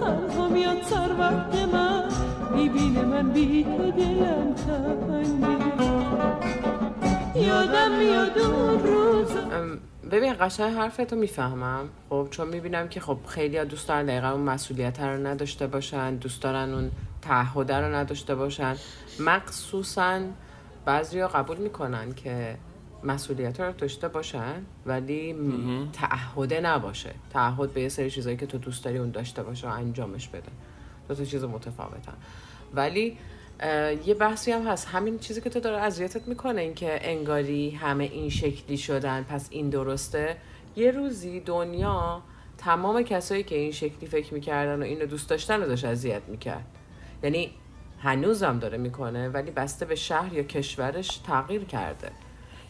تنها میاد سر وقت من. می‌بینه من بی دلم تنگه یادم میاد اون روز. ببین قشنگ حرفتو می‌فهمم. خب چون می‌بینم که خب خیلی دوست دارن دقیقا اون مسئولیت رو نداشته باشن دوست دارن اون تعهده رو نداشته باشن. مخصوصا بعضی قبول می‌کنن که مسئولیت رو داشته باشن ولی تعهده نباشه. تعهد به یه سری چیزایی که تو دوست داری اون داشته باشه و انجامش بده. دو تا چیز متفاوتن. ولی یه بحثی هم هست. همین چیزی که تو داره اذیتت می‌کنه این که انگاری همه این شکلی شدن پس این درسته. یه روزی دنیا تمام کسایی که این شکلی فکر می‌کردن و اینو دوست داشتن رو داشت اذیت می‌کرد. یعنی هنوزم داره می‌کنه ولی بسته به شهر یا کشورش تغییر کرده.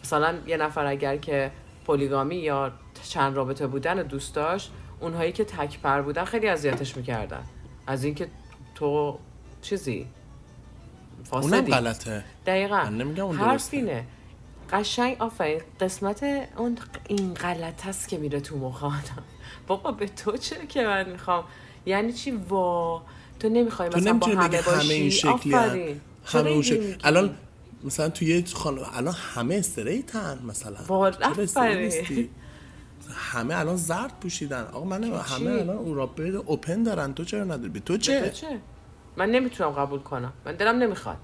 مثلا یه نفر اگر که پلیگامی یا چند رابطه بودن دوست داشت اونهایی که تکپر بودن خیلی اذیتش می‌کردن. از اینکه تو چیزی؟ اونم فاسدی. غلطه. دقیقا. من نمیگم اون درسته. اینه. قشنگ آفرین. قسمت اون این غلط هست که میره تو مخ بابا به تو چه که من می‌خوام؟ یعنی چی؟ وا. تو نمی‌خوای تو مثلا با همه بگی همه باشی؟ این شکلی. آفرین. چرا همه اون شکل؟ الان مثلا توی خانم الان همه استریتن مثلا. نیستی؟ همه الان زرد پوشیدن. آقا من همه الان اورابید اوپن دارن. تو چرا نداری؟ تو چه تو چه؟ من نمی‌تونم قبول کنم. من دلم نمی‌خواد.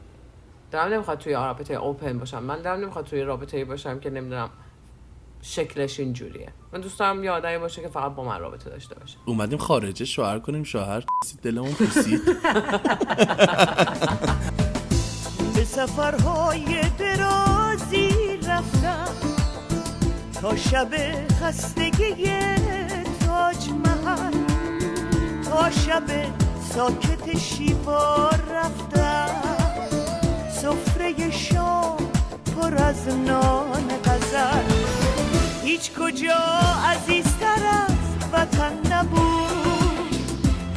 دلم نمی‌خواد توی رابطه اوپن باشم. من دلم نمی‌خواد توی رابطه باشم که نمی‌دونم شکلش اینجوریه. من دوست دارم یه آدمی باشه که فقط با من رابطه داشته باشه. اومدیم خارجه شوهر کنیم. شوهر دلمون پوسید. سفرهای درازی رفتم تا شب خستگی تاج محل تا شب ساکت شیوار رفتم. سفره شام پر از نان غزل. هیچ کجا عزیزتر از وطن نبود.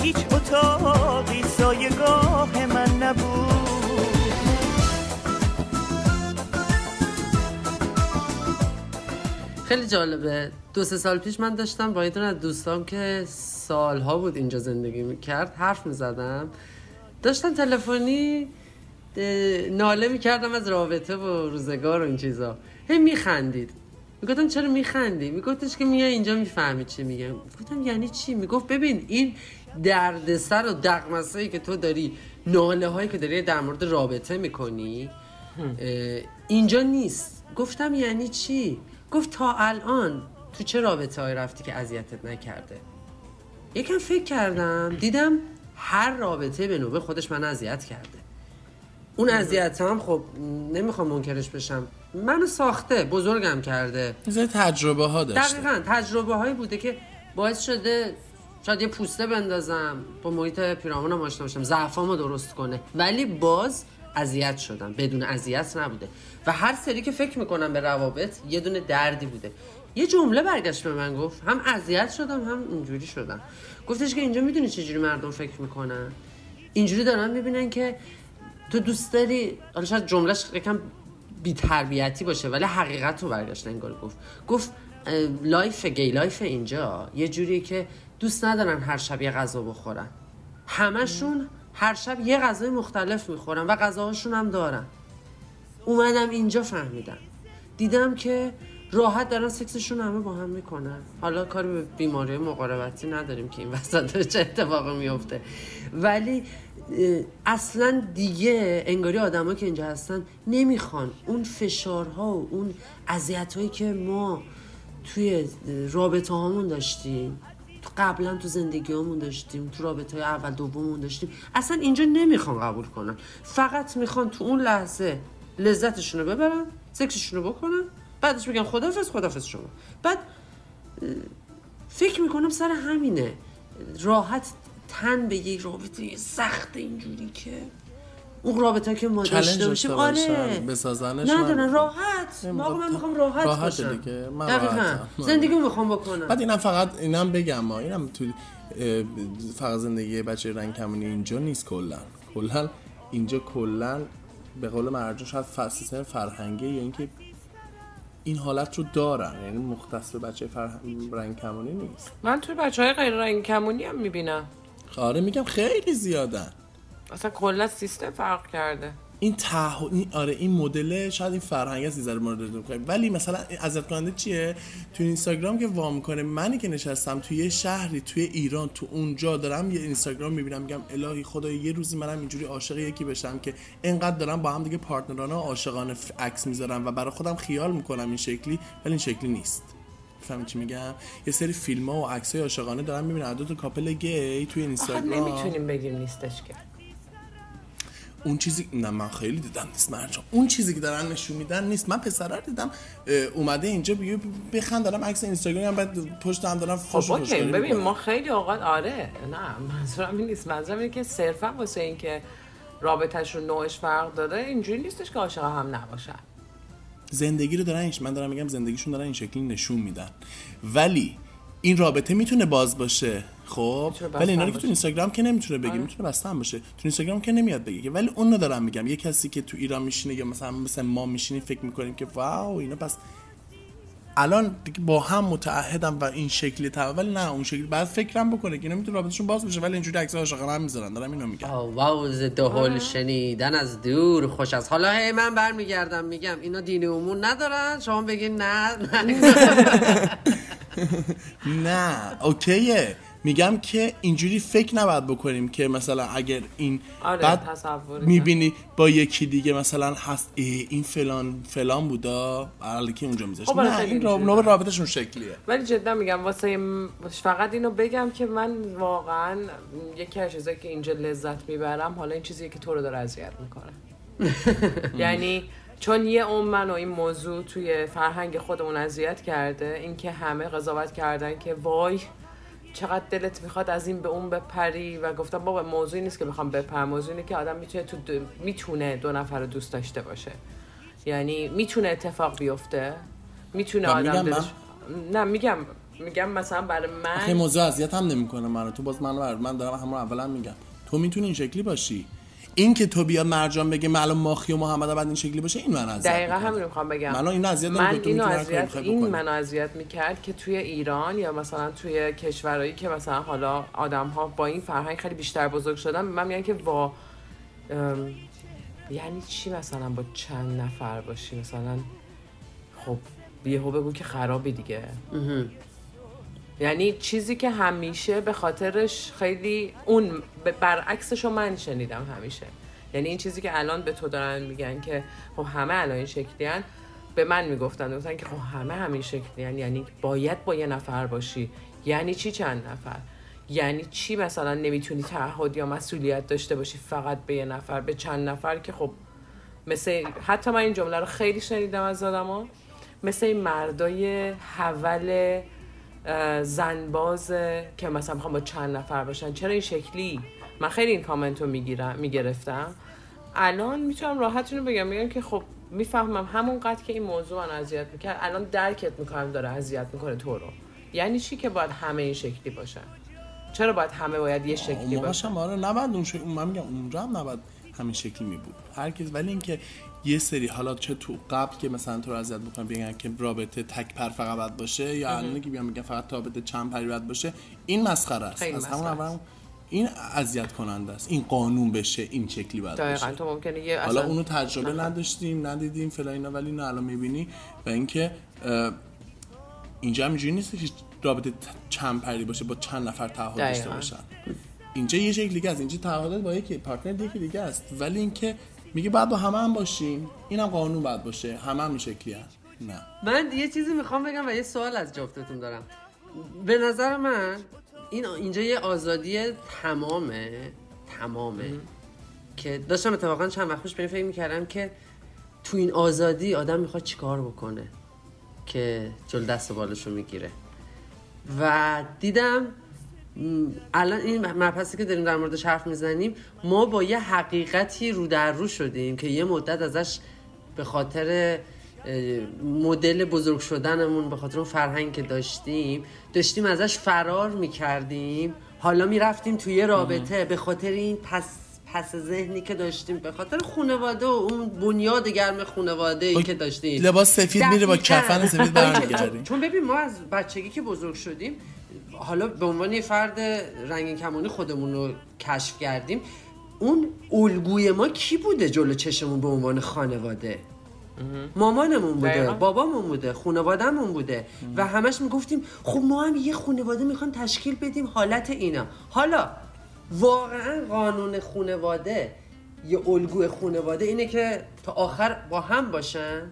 هیچ اتاقی سایگاه من نبود. خیلی جالبه. دو سه سال پیش من داشتم با یه دوستام که سالها بود اینجا زندگی می‌کرد حرف می‌زدم. داشتم تلفنی ناله می‌کردم از رابطه و روزگار و این چیزا. هی میخندید. می‌گفتم چرا میخندی؟ میگفتش که میای اینجا می‌فهمی چی میگم گفتم یعنی چی؟ می‌گفت ببین این دردسر و دقمسایی که تو داری ناله هایی که داری در مورد رابطه می‌کنی اینجا نیست. گفتم یعنی چی؟ گفت تا الان تو چه رابطه های رفتی که اذیتت نکرده؟ یکم فکر کردم دیدم هر رابطه به نوبه خودش من اذیت کرده. اون اذیت هم خب نمی‌خوام منکرش بشم. منو ساخته بزرگم کرده. تجربه ها داشته. دقیقا تجربه هایی بوده که باعث شده شاید یه پوسته بندازم با محیط پیرامونم آشنا باشم ضعفامو درست کنه. ولی باز اذیت شدم. بدون اذیت نبوده. و هر سری که فکر می‌کنم به روابط یه دونه دردی بوده. یه جمله برگشت به من گفت هم اذیت شدم هم اینجوری شدم. گفتش که اینجا می‌دونی چجوری مردم فکر می‌کنن؟ اینجوری دارن می‌بینن که تو دوست داری حالا شاید جملهش یکم بی تربیتی باشه ولی حقیقت رو برگشت انگار گفت. گفت life gay life اینجا یه جوریه که دوست ندارن هر شب یه غذا بخورن. همشون هر شب یه غذای مختلف می‌خورن و غذاهاشون هم دارن اومدم اینجا فهمیدم. دیدم که راحت دارن سکسشون همه با هم می‌کنن. حالا کاری به بیماری مقاربتی نداریم که این وسط چه اتفاقی میفته ولی اصلا دیگه انگاری آدما که اینجا هستن نمی‌خوان. اون فشارها و اون اذیت هایی که ما توی رابطه هامون داشتیم قبلا تو زندگیامون داشتیم تو رابطه اول دوممون داشتیم. اصلا اینجا نمی‌خوان قبول کنن. فقط می‌خوان تو اون لحظه لذتشون رو ببرن سکسشون رو بکنن بعدش بگن خدافز خدافز شما. بعد فکر می‌کنم سر همینه. راحت تن به یک رابطه سخت اینجوری که اون رابطه که ما چالش داشته باشیم آره. بسازنش ندارن من- راحت. واقعا من می‌خوام راحت راحته باشم. دیگه. من دقیقاً. زندگی می‌خوام بکنم. بعد اینم فقط اینم بگم ما اینم تو فقط زندگی بچه رنگ کمونی اینجا نیست کلا. کلا اینجا کلا به قول مرجان شاید سیستم فرهنگی یا اینکه این حالت رو دارن. یعنی مختص به بچه فرهنگ رنگ کمونی نیست. من توی بچه های غیر رنگ کمونی هم می‌بینم. آره میگم خیلی زیادن. اصلا کلا سیستم فرق کرده. این ته این آره این مدل شاید این فرهنگ است ذره مورد نظر ولی مثلا اذیت کننده چیه؟ تو اینستاگرام که وا می‌کنه منی که نشستم توی یه شهری توی ایران تو اونجا دارم یه اینستاگرام می‌بینم میگم الهی خدای یه روزی منم اینجوری عاشق یکی بشم که انقدر دارم با هم دیگه پارتنرانه و عاشقانه عکس می‌ذارم و برای خودم خیال می‌کنم این شکلی ولی این شکلی نیست. فهمی چی میگم؟ یه سری فیلم ها و عکس های عاشقانه دارم می‌بینم دو تا کاپل گی توی اینستاگرام. نمی‌تونیم بگیم نیستش که. اون چیزی نه من خیلی دیدم نیست مرجان. اون چیزی که دارن نشون میدن نیست. من پسر رو دیدم اومده اینجا بگه بخند دارم عکس اینستاگرام بعد پشت هم دارم خب فوش اوکی. ببین ما خیلی اوقات آره. نه منظورم این نیست. منظورم اینه که صرفا واسه اینکه رابطهشون نوعش فرق داره اینجوری نیستش که عاشق هم نباشن. زندگی رو دارن من دارم میگم زندگیشون دارن این شکلی نشون میدن. ولی این رابطه می‌تونه باز باشه. خب؟ ولی اینا رو که تو اینستاگرام که نمی‌تونه بگه آره. می‌تونه بسته هم باشه. تو اینستاگرام که نمیاد که. ولی اون رو دارم میگم. یه کسی که تو ایران میشینه یا مثلا مثلا ما میشینیم فکر می‌کنیم که واو اینا پس الان دیگه با هم متعهدم و این شکلی تا ولی نه اون شکلی. بعد فکرم بکنه که اینا می‌تونه رابطهشون باز بشه ولی اینجوری عکس عاشقانه هم می‌ذارن دارم اینو میگم. ضد هول شنیدن از دور خوش از. حالا هی من برمیگردم میگم اینا دین امون ندارن؟ شما بگین نه نه. نه اوکیه. میگم که اینجوری فکر نباید بکنیم که مثلا اگر این آره، بعد می‌بینی با یکی دیگه مثلا هست اه، این فلان فلان بودا که اونجا میذاشت خب، نه این نوع رابطهشون شکلیه. ولی جدا میگم واسه فقط اینو بگم که من واقعا یکی از چیزایی که اینجا لذت می‌برم حالا این چیزیه که تو رو داره اذیت می‌کنه. یعنی چون یه عمر من و این موضوع توی فرهنگ خودمون اذیت کرده اینکه همه قضاوت کردن که وای چقدر دلت می‌خواد از این به اون بپری؟ و گفتم بابا موضوعی نیست که بخوام بپرم. موضوع اینه که آدم می‌تونه تو دو... می‌تونه دو نفر رو دوست داشته باشه. یعنی می‌تونه اتفاق بیفته. می‌تونه من آدم میگم دلش... نه میگم میگم مثلا برای من موضوع اذیت هم نمی‌کنه منو. تو باز منو بر من دارم همون اولا میگم. تو می‌تونی این شکلی باشی. این که تو بیاد مرجان بگه من الان ماخی و محمد بعد این شکلی باشه این من اذیت دقیقا. همین رو می‌خوام بگم من اینو اذیت من اینو اذیت این. منو اذیت می‌کرد که توی ایران یا مثلا توی کشورهایی که مثلا حالا آدم ها با این فرهنگ خیلی بیشتر بزرگ شدن من میگن که با ام، یعنی چی مثلا با چند نفر باشی مثلا خب یهو بگو که خرابی دیگه یعنی چیزی که همیشه به خاطرش خیلی اون برعکسش رو من شنیدم همیشه. یعنی این چیزی که الان به تو دارن میگن که خب همه الان این شکلی به من می‌گفتن گفتن که خب همه همین شکلی یعنی باید با یه نفر باشی. یعنی چی چند نفر؟ یعنی چی مثلا نمی‌تونی تعهد یا مسئولیت داشته باشی فقط به یه نفر به چند نفر که خب مثل حتی من این جمله رو خیلی شنیدم از آدما. مثل مردای حول زنباز که مثلا می‌خوام با چند نفر باشن. چرا این شکلی؟ من خیلی این کامنت رو می‌گیرم می‌گرفتم. الان می‌تونم راحت اینو بگم. میگم که خب می‌فهمم همون قد که این موضوع من اذیت می‌کرد الان درکت می‌کنم داره اذیت می‌کنه تو رو. یعنی چی که باید همه این شکلی باشن؟ چرا باید همه باید یه شکلی باشن؟ آره نباید اون من میگم اونجا هم نباید همین شکلی می بود. هر کس ولی اینکه یه سری حالا چه تو قبل که مثلا تو رو اذیت می‌کنن بگن که رابطه تک پر فقط باید باشه یا الان که بیان میگن فقط رابطه چند پری باید باشه این مسخره است. از همون اول این اذیت کننده است. این قانون بشه این شکلی باید باشه. تو ممکنه یه حالا اصلا اونو تجربه نداشتیم ندیدیم فلان اینا ولی نه الان می‌بینی. و اینکه اینجا هم اینجوری نیست که رابطه چند پری باشه با چند نفر تعهد داشته. باشن. اینجا یه شکل دیگه است اینجا تعهدات با یکی پارتنر یکی دیگه است. ولی اینکه میگه بعد با همه هم باشیم اینم قانون باید باشه. همه هم این شکلی هست. نه. من یه چیزی می‌خوام بگم و یه سوال از جفتتون دارم. به نظر من این اینجا یه آزادی تمامه تمامه. که داشتم اتفاقا چند وقت پیش به این فکر می‌کردم که تو این آزادی آدم می‌خواد چیکار بکنه که جل دست بالشو می‌گیره. و دیدم الان این مبحثی که داریم در موردش حرف می‌زنیم ما با یه حقیقتی رو در رو شدیم که یه مدت ازش به خاطر مدل بزرگ شدنمون به خاطر اون فرهنگ که داشتیم داشتیم ازش فرار می‌کردیم. حالا می‌رفتیم توی رابطه به خاطر این پس پس ذهنی که داشتیم به خاطر خانواده و اون بنیاد گرم خانواده ای که داشتیم. لباس سفید میره با. کفن سفید برمیگردیم. چون ببین ما از بچگی که بزرگ شدیم حالا به عنوان یه فرد رنگین کمانی خودمون رو کشف کردیم اون الگوی ما کی بوده جلو چشمون به عنوان خانواده؟ مامانمون بوده. بابامون بوده خانوادهمون بوده. و همش می‌گفتیم خب ما هم یه خانواده می‌خوایم تشکیل بدیم حالت اینا. حالا واقعا قانون خانواده یه الگوی خانواده اینه که تا آخر با هم باشن؟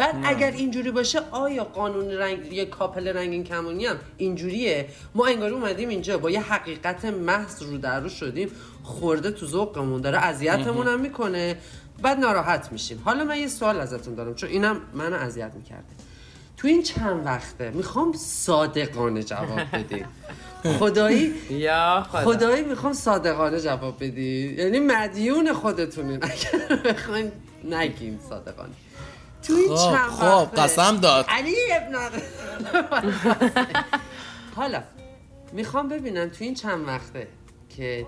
بعد اگر اینجوری باشه آیا قانون رنگ یه کاپل رنگین کمونی هم اینجوریه؟ ما انگار اومدیم اینجا با یه حقیقت محض رو در رو شدیم خورده تو ذوقمون داره اذیتمون هم می‌کنه. بعد ناراحت میشیم. حالا من یه سوال ازتون دارم چون اینم منو اذیت می‌کرده. تو این چند وقته می‌خوام صادقانه جواب بدیم خدایی؟ یا خدا. خدایی می‌خوام صادقانه جواب بدی؟ یعنی مدیون خودتونین. اگر بخواین نگیم صادقانه. تو این خب چند خب قسم داد. علی ابن حالا می‌خوام ببینم تو این چند وقته که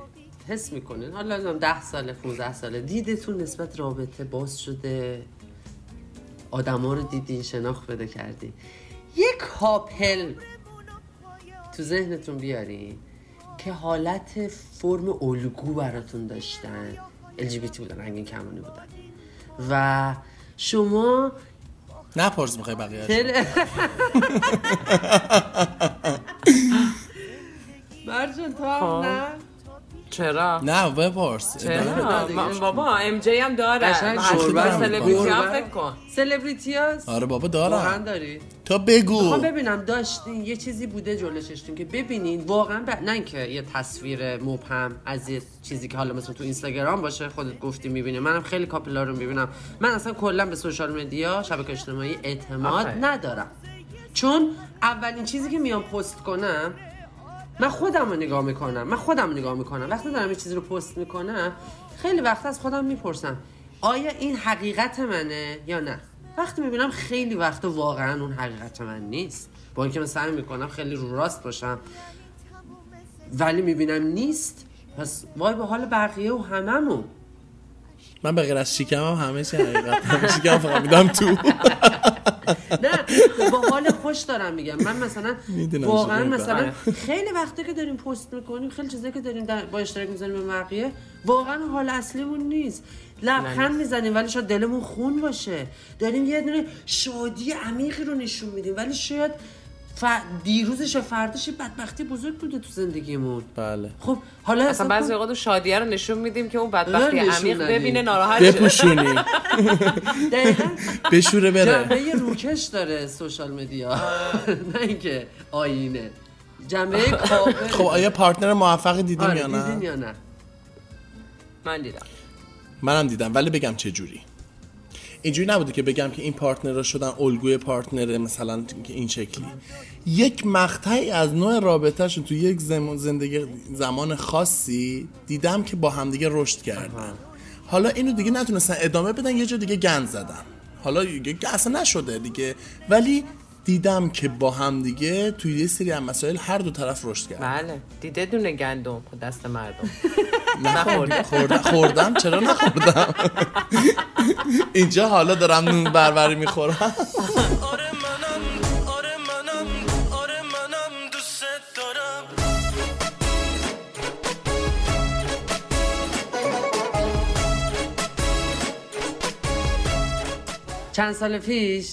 حس می‌کنین. حالا نمی‌دونم 10 ساله 15 ساله. دیدتون نسبت رابطه باز شده؟ آدما رو دیدین شناخت پیدا کردین؟ یک کاپل تو ذهنتون بیارین که حالت فرم الگو براتون داشتن. LGBT بودن رنگین کمانی بودن. و شما نپرس می‌خوای بقیه. مرجان تو هم خب. نه چرا؟ نه بپرس چرا؟ بابا ام جی هم داره. تا سلبریتی هم. فکر کن. سلبریتی هست آره بابا واقعا دارم داری. تو بگو. می‌خوام ببینم داشتین یه چیزی بوده جلو چشتون که ببینین واقعا ب... نه اینکه یه تصویر مبهم از یه چیزی که حالا مثلا تو اینستاگرام باشه خودت گفتی می‌بینی. منم خیلی کاپلا رو می‌بینم. من اصلا کلا به سوشال مدیا شبکه اجتماعی اعتماد آفرین. ندارم. چون اولین چیزی که میام پست کنم من خودم رو نگاه می‌کنم. من خودم رو نگاه می‌کنم. وقتی دارم یه چیزی رو پست می‌کنم خیلی وقت از خودم می‌پرسم آیا این حقیقت منه یا نه؟ وقتی می‌بینم خیلی وقت واقعا اون حقیقت من نیست. با اینکه من سعی می‌کنم خیلی رو راست باشم ولی می‌بینم نیست پس وای به حال بقیه و هممون. من به غیر از شیکم هم همه چی حقیقت. شیکم فقط میدم تو. نه با حال خوش دارم میگم. من مثلا واقعا مثلا خیلی وقته که داریم پست می‌کنیم خیلی چیزایی که داریم در- با اشتراک می‌ذاریم به بقیه واقعا حال اصلیمون نیست. لبخند. می‌زنیم ولی شاید دلمون خون باشه. داریم یه دونه شادی عمیقی رو نشون میدیم ولی شاید ف... دیروزش یا فرداش یه بدبختی بزرگ بوده تو زندگیمون. بله. خب حالا اصلا بعضی اوقات شادیه رو نشون میدیم که اون بدبختی نشون عمیق. ببینه ناراحت شه بپوشونی دقیقاً. بشوره بره. جنبه روکش داره سوشال مدیا نه اینکه آینه. جنبه خب آیا پارتنر موفقی دیدیم آره یا دیدین نه یا نه؟ من دیدم. منم دیدم ولی بگم چه جوری. اینجوری نبوده که بگم که این پارتنر شدن الگوی پارتنر مثلا این شکلی. یک مقطعی از نوع رابطهشون تو یک زمان زندگی زمان خاصی دیدم که با همدیگه رشد کردن. حالا اینو دیگه نتونستن ادامه بدن یه جا دیگه گند زدن. حالا دیگه اصلا نشده دیگه. ولی دیدم که با همدیگه توی یه سری از مسائل هر دو طرف رشد کردن بله. دیده دونه گندم خود دست مردم. نخوردم خوردم, خوردم. چرا نخوردم؟ اینجا حالا دارم نون بربری می‌خورم. آره منم آره منم آره منم دوست دارم. چند سال پیش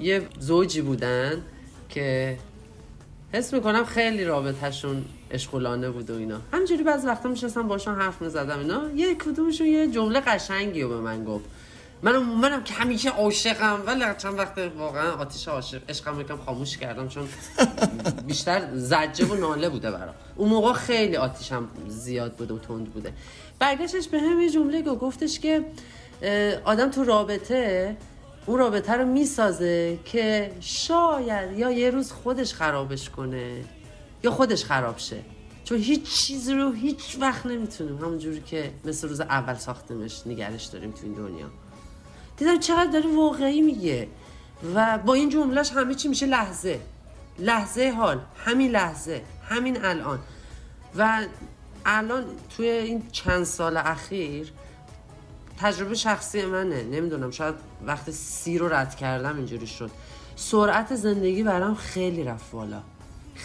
یه زوجی بودن که حس می‌کنم خیلی رابطهشون اشغولانه بود و اینا. همینجوری بعضی وقتا میشستم باشون حرف می‌زدم اینا. یه کدومشون یه جمله قشنگی رو به من گفت. منم منم که همیشه عاشقم ولی چند وقت واقعا آتیش عاشق عشقم یکم خاموش کردم چون بیشتر زجه و ناله بوده برام. اون موقع خیلی آتیشم زیاد بوده و تند بوده. برگشتش به هم یه جمله گفت. گفتش که آدم تو رابطه اون رابطه رو می‌سازه که شاید یا یه روز خودش خرابش کنه. یا خودش خراب شه. چون هیچ چیزی رو هیچ وقت نمی‌تونیم. همونجوری که مثل روز اول ساختمش نگرش داریم تو این دنیا. دیدم چقدر داره واقعی میگه. و با این جملهش همه چی میشه لحظه. لحظه حال. همین لحظه. همین الان. و الان توی این چند سال اخیر تجربه شخصی منه. نمی‌دونم شاید وقت سی رو رد کردم اینجوری شد. سرعت زندگی برام خیلی رفت بالا.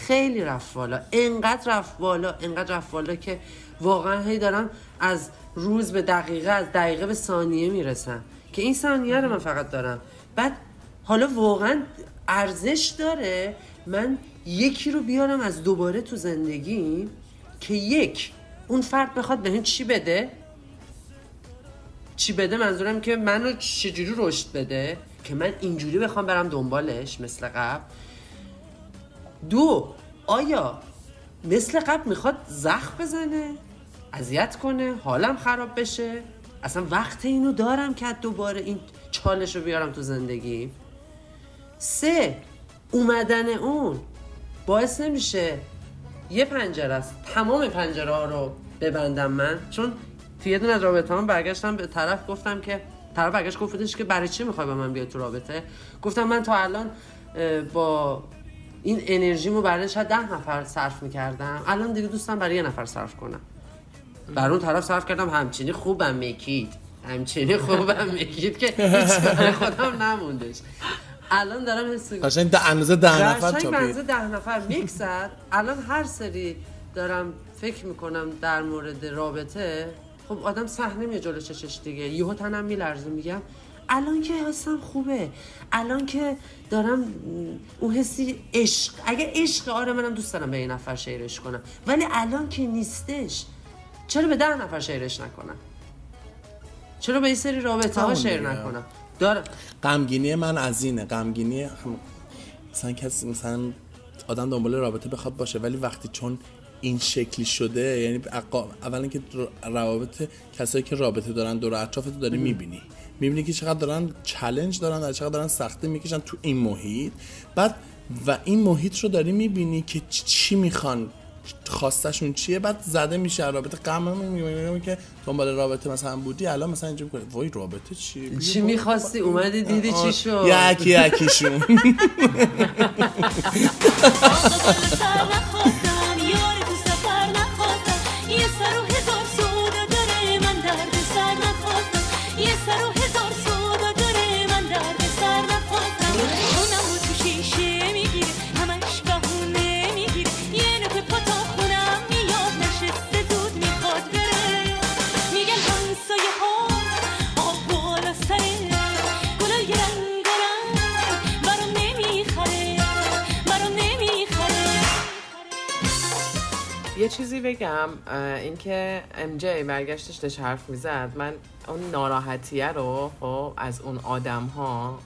خیلی رفت بالا. انقدر رفت بالا انقدر رفت بالا که واقعا هی دارم از روز به دقیقه از دقیقه به ثانیه می‌رسم که این ثانیه رو من فقط دارم. بعد حالا واقعا ارزش داره من یکی رو بیارم از دوباره تو زندگی که یک اون فرد بخواد به چی بده؟ چی بده؟ منظورم که منو چجوری رشد بده؟ که من اینجوری بخوام برم دنبالش مثل قبل. دو. آیا مثل قبل می‌خواد زخم بزنه؟ اذیت کنه؟ حالم خراب بشه؟ اصلا وقت اینو دارم که دوباره این چالش رو بیارم تو زندگی؟ سه. اومدن اون باعث نمیشه یه پنجره است. تمام پنجره ها رو ببندم من. چون توی یه دونه از رابطه هم برگشتم به طرف گفتم که طرف برگشت گفتش که برای چی می‌خوای با من بیای تو رابطه؟ گفتم من تا الان با این انرژیمو برای شاید ده نفر صرف می‌کردم. الان دیگه دوستم برای یه نفر صرف کنم. بر اون طرف صرف کردم همچینی خوبم میکید همچینی خوبم میکید که هیچ خودم نموندش. الان دارم حس می‌کنم. قشنگ ده اندازه ده نفر چاپی. بنزه ده نفر میکس زد الان هر سری دارم فکر می‌کنم در مورد رابطه خب آدم صحنه میه جلو چشش دیگه. یهو تنم میلرزه میگم الان که حسم خوبه. الان که دارم اون حسی عشق. اگه عشق آره منم دوست دارم به یه نفر شیرش کنم. ولی الان که نیستش چرا به ده نفر شیرش نکنم؟ چرا به یه سری رابطه ها دیگه. نکنم؟ دارم. غمگینی من از اینه. غمگینی هم... مثلا کسی مثلا آدم دنبال رابطه بخواد باشه ولی وقتی چون این شکلی شده یعنی اقا... اولا که روابط کسایی که رابطه دارن دور اطراف تو داری می‌بینی. می‌بینی که چقدر دارن چلنج دارن و چقدر دارن سخته می‌کشن تو این محیط. بعد و این محیط رو داری می‌بینی که چی می‌خوان خواستشون چیه؟ بعد زده میشه رابطه. غم میگه که دنبال رابطه مثلا بودی الان مثلا اینجوری کنه وای رابطه چیه چی برو. می‌خواستی؟ اومدی دیدی چی شد؟ یکی یکیشون. چیزی بگم اینکه ام جی برگشتش داشت حرف می‌زد. من اون ناراحتیه رو خب از اون آدم ها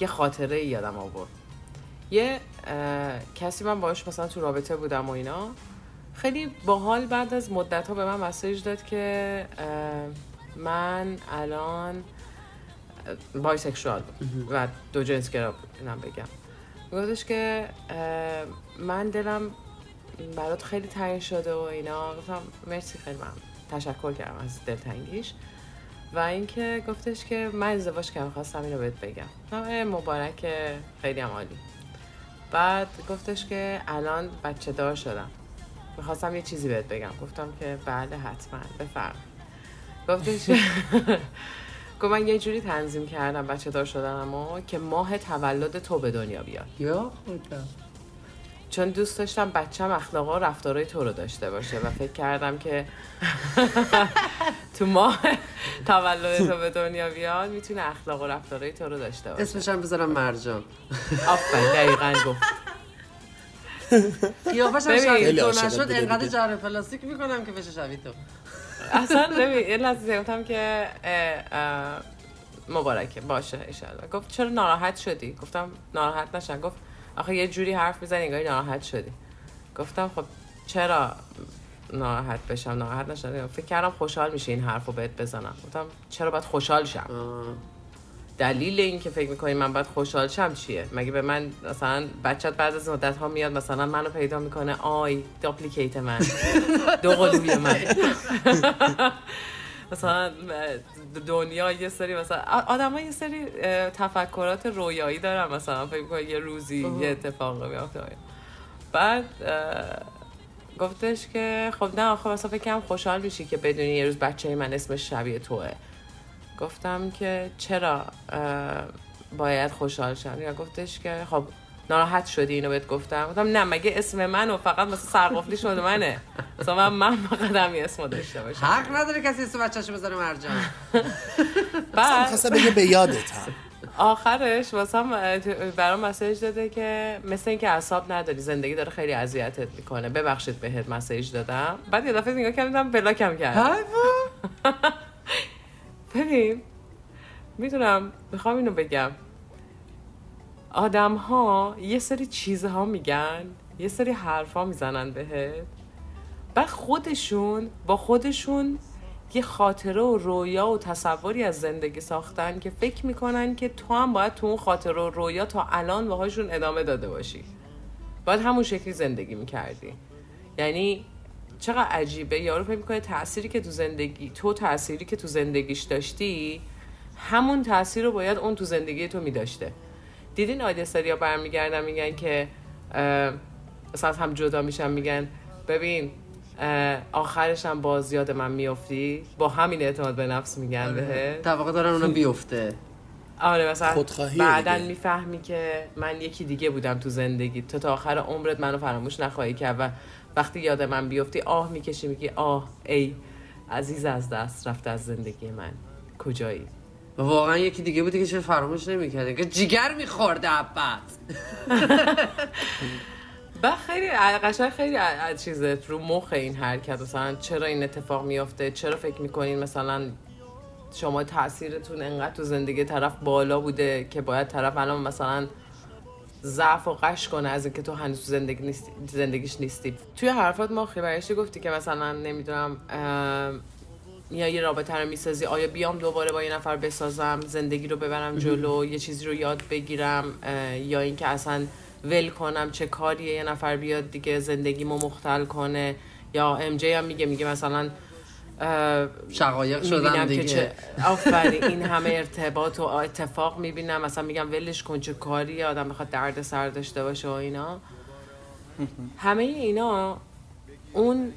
یه خاطره یادم آورد. یه کسی من باش مثلا تو رابطه بودم و اینا خیلی باحال بعد از مدت ها به من مسیج داد که من الان بایسکشوال و دو بود اینم بگم. گفتش که من دلم برات خیلی تنگ شده و اینا. گفتم مرسی خیلی من تشکر کردم از دلتنگیش. و اینکه گفتش که من ازدواج کردم خواستم اینو بهت بگم. مبارک خیلی هم عالی. بعد گفتش که الان بچه دار شدم. می‌خواستم یه چیزی بهت بگم. گفتم که بله حتما. بفرم گفتش گفت من یه جوری تنظیم کردم بچه دار شدنم و که ماه تولد تو به دنیا بیاد. یا چون دوست داشتم بچم اخلاقا و رفتارهای تو رو داشته باشه و فکر کردم که تو ماه تولد تو به دنیا بیاد می‌تونه اخلاق و رفتارهای تو رو داشته باشه. اسمش هم بذارم مرجان. آفرین دقیقا گفت. قیافش هم. شبیه تو نشد انقدر. جره پلاستیک می‌کنم که بشه شبیه تو. اصلا ببین یه لحظه گفتم که مبارکه. باشه ایشالله گفت چرا ناراحت شدی؟ گفتم ناراحت نشن گفت آخه یه جوری حرف می‌زنی انگاری ناراحت شدی. گفتم خب چرا ناراحت بشم؟ ناراحت نشم فکر کردم خوشحال میشه این حرف رو بهت بزنم. گفتم چرا باید خوشحال شم؟ دلیل این که فکر می‌کنی من باید خوشحال شم چیه؟ مگه به من مثلا بچت بعد از مدت ها میاد مثلا منو پیدا می‌کنه؟ آی داپلیکیت من. دو قلوی من. مثلا دنیا یه سری مثلا آدم ها یه سری تفکرات رویایی دارن مثلا فکر می‌کنه یه روزی یه اتفاق میافته. بعد اه، گفتش که خب نه آخه مثلا فکر کنم خوشحال میشی که بدونی یه روز بچه من اسمش شبیه توه. گفتم که چرا باید خوشحال شم؟ یا گفتش که خب ناراحت شدی اینو بهت گفتم. گفتم نه مگه اسم منو فقط مثلا سرقفلی شده منه. مثلا من من فقط هم یه اسمو داشته باشم. حق نداره کسی اسم بچه‌شو بذاره مرجان. بعد می‌خواستم بگه به یادت هم. آخرش واسم برام مسیج داده که مثل اینکه اعصاب نداری زندگی داره خیلی اذیتت می‌کنه. ببخشید بهت مسیج دادم. بعد یه دفعه نگاه کردم بلاکم کرد ببین می‌دونم می‌خوام اینو بگم. آدم ها یه سری چیزها میگن یه سری حرفا می‌زنن بهت. بعد خودشون با خودشون یه خاطره و رویا و تصوری از زندگی ساختن که فکر می‌کنن که تو هم باید تو اون خاطره و رویا تا الان باهاشون ادامه داده باشی. باید همون شکلی زندگی می‌کردی. یعنی چقدر عجیبه. یارو فکر می‌کنه تأثیری که تو زندگی تو تأثیری که تو زندگیش داشتی همون تاثیر رو باید اون تو زندگی تو میداشته. دیدین آیده سریا برمیگردن میگن که مثلا هم جدا میشن میگن ببین آخرش هم باز یاد من میافتی؟ با همین اعتماد به نفس میگن بهت؟ در واقع دارن اونو بیفته. آره مثلا بعدا. می‌فهمی که من یکی دیگه بودم تو زندگی. تو تا آخر عمرت منو فراموش نخواهی کرد و وقتی یاد من بیفتی آه می‌کشی میگی آه ای عزیز از دست رفته از زندگی من. کجایی؟ و واقعا یکی دیگه بودی که چه فراموش نمی‌کرده که جیگر میخورده عبد و خیلی قشنگ خیلی ا- ا- چیزه رو مخ این حرکت. مثلا چرا این اتفاق میافته؟ چرا فکر می‌کنین مثلا شما تاثیرتون انقدر تو زندگی طرف بالا بوده که باید طرف الان مثلا ضعف و قش کنه از اینکه تو هنوز تو زندگی نیستی زندگیش نیستی؟ توی حرفات ما برشتی گفتی که مثلا نمی‌دونم یا یه رابطه رو می‌سازی آیا بیام دوباره با یه نفر بسازم زندگی رو ببرم جلو یه چیزی رو یاد بگیرم یا اینکه اصلا ول کنم چه کاریه یه نفر بیاد دیگه زندگیمو مختل کنه. یا ام جی هم میگه میگه مثلا شقایق که دیگه. چه آفرین این همه ارتباط و اتفاق می‌بینم. مثلا میگم ولش کن چه کاری آدم بخواد درد سر داشته باشه و اینا. همه اینا اون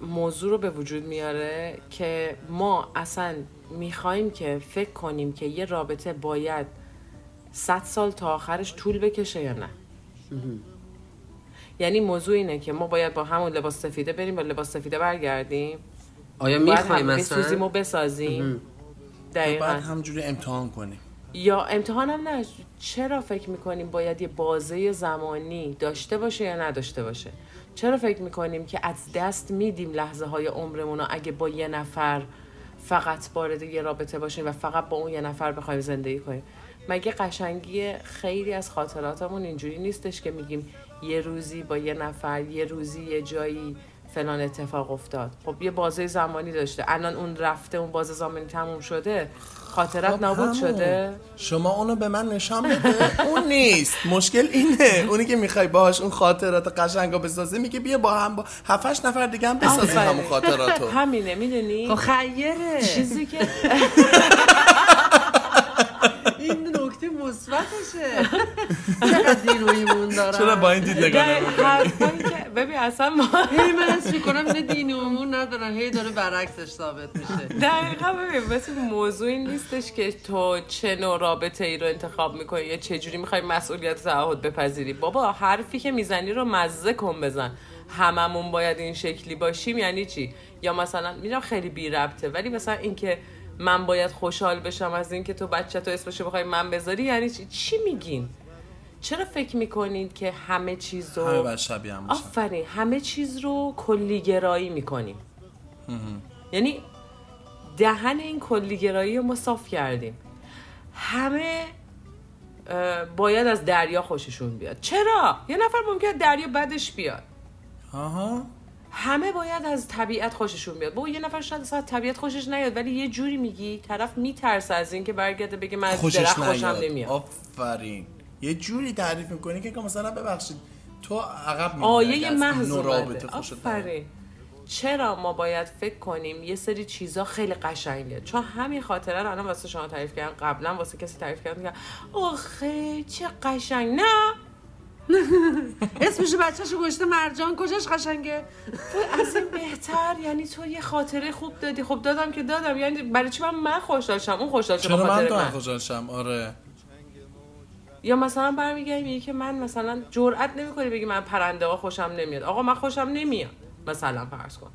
موضوع رو به وجود میاره که ما اصلا می‌خوایم که فکر کنیم که یه رابطه باید صد سال تا آخرش طول بکشه یا نه. یعنی موضوع اینه که ما باید با همون لباس سفیده بریم با لباس سفیده برگردیم. آیا باید می‌خوای هم بسوزیم و مثلا بسازیم. دقیقا. بعد همجوری امتحان کنیم. یا امتحان هم نه. چرا فکر می‌کنیم باید یه بازه زمانی داشته باشه یا نداشته باشه؟ چرا فکر می‌کنیم که از دست میدیم لحظه های عمرمون رو اگه با یه نفر فقط وارد یه رابطه باشیم و فقط با اون یه نفر بخوایم زندگی کنیم؟ مگه قشنگی خیلی از خاطراتمون اینجوری نیستش که میگیم یه روزی با یه نفر یه روزی یه جایی فلان اتفاق افتاد. خب یه بازه زمانی داشته. الان اون رفته اون بازه زمانی تموم شده خاطرت خب نابود همون. شده؟ شما اونو به من نشان بده. اون نیست. مشکل اینه. اونی که می‌خوای باهاش اون خاطرات قشنگا بسازی میگه بیا با هم با هفتش نفر دیگه هم بسازیم. همون خاطراتو. همینه می‌دونی؟ خب خیره. چیزی که نکته مثبتشه. چقدر دینویمون دارم چرا با این دید نگاه ببین اصلا ما هی من از می‌کنم نه دینویمون ندارن هی داره برعکسش ثابت میشه. دقیقا ببین مثل موضوع این نیستش که تو چه نوع رابطه ای رو انتخاب می‌کنی یا چه جوری می‌خوای مسئولیت تعهد بپذیری. بابا حرفی که می‌زنی رو مزه کن بزن. هممون باید این شکلی باشیم یعنی چی؟ یا مثلا می‌دونم خیلی بی ربطه ولی مثلا اینکه من باید خوشحال بشم از اینکه تو بچه تو اسمشو بخوای من بذاری یعنی چی؟ چی میگین؟ چرا فکر می‌کنید که همه چیز رو همه شبیه هم آفرین همه چیز رو کلیگرایی می‌کنیم یعنی دهن این کلیگرایی رو ما صاف کردیم. همه باید از دریا خوششون بیاد. چرا؟ یه نفر ممکنه دریا بدش بیاد. آها. همه باید از طبیعت خوششون بیاد. با یه نفر شاید اصلا از طبیعت خوشش نیاد ولی یه جوری میگی طرف میترسه از اینکه برگرده بگه من از خوشش درخت خوشم نمیاد. آفرین. یه جوری تعریف می‌کنی که مثلا ببخشید تو عقب آیه محض. آفرین. چرا ما باید فکر کنیم یه سری چیزا خیلی قشنگه؟ چون همین خاطره رو الان واسه شما تعریف کردم. قبلا واسه کسی تعریف کردم آخه چه قشنگ. نه! اسمشو بچهشو گشته مرجان. کجاش قشنگه؟ از این بهتر. یعنی تو یه خاطره خوب دادی. خب دادم که دادم. یعنی برای چی من من خوشحال شم؟ اون خوشحال شه چرا من تو من. خوشحال شم؟ آره. یا مثلا برمیگردی میگی که من مثلا جرئت نمی‌کنی بگی من پرنده ها خوشم نمیاد. آقا من خوشم نمیاد. مثلا فرض کن.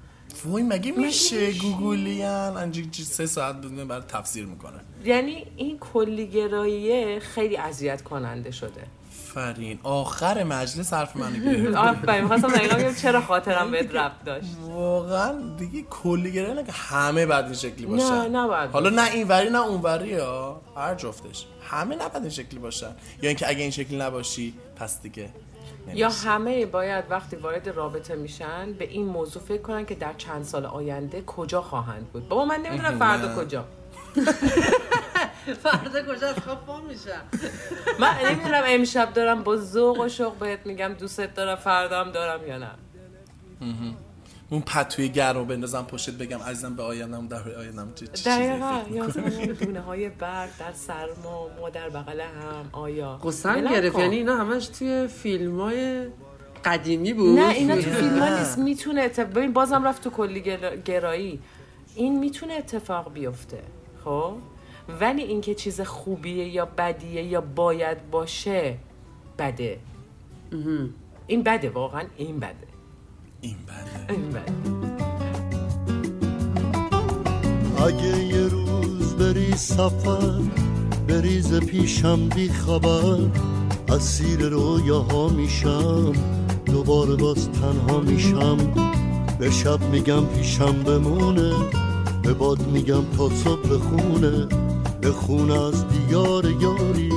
وای مگه میشه؟ گوگلیان انجی سه ساعت بدون برای تفسیر می‌کنه. یعنی این کلیگراییه خیلی اذیت کننده شده. فرین آخر مجلس حرف منو گرفت. آفرین. می‌خواستم دقیقا بگم چرا خاطرم بهت ربط داشت. واقعا دیگه کلی گره نه که همه بعد این شکلی باشن. نه نباید حالا نه این وری نه اون وری ها هر جفتش. همه نباید این شکلی باشن. یا اینکه اگه این شکلی نباشی پس دیگه یا. همه باید وقتی وارد رابطه میشن به این موضوع فکر کنن که در چند سال آینده کجا خواهند بود. بابا من نمی‌دونم فردا کجا. فردا کجا از خواب پا میشم من نمی‌دونم امشب دارم با ذوق و شوق بهت میگم دوستت دارم فردا هم دارم یا نه. اون پتوی گرم رو بندازم پشتت بگم عزیزم به آیندم در آیندم چه چه چیزی دقیقا فکر یا می‌کنی؟ مثلا اون دونه های برد در سرما ما در بغل هم آیا. قسم گرفت. یعنی اینا همش توی فیلم های قدیمی بود؟ نه اینا تو فیلم ها. نیست. می‌تونه اتفاق ببین بازم رفت تو کلی گر- گرایی. این می‌تونه اتفاق بیفته. خب؟ ولی اینکه چیز خوبیه یا بدیه یا باید باشه بده. این بده واقعا این بده. این بده. این بده. اگه یه روز بری سفر بریز پیشم بی خبر اسیر رویاها میشم دوباره باز تنها میشم. به شب میگم پیشم بمونه به باد میگم تا صبح بخونه به خونه از دیار یاری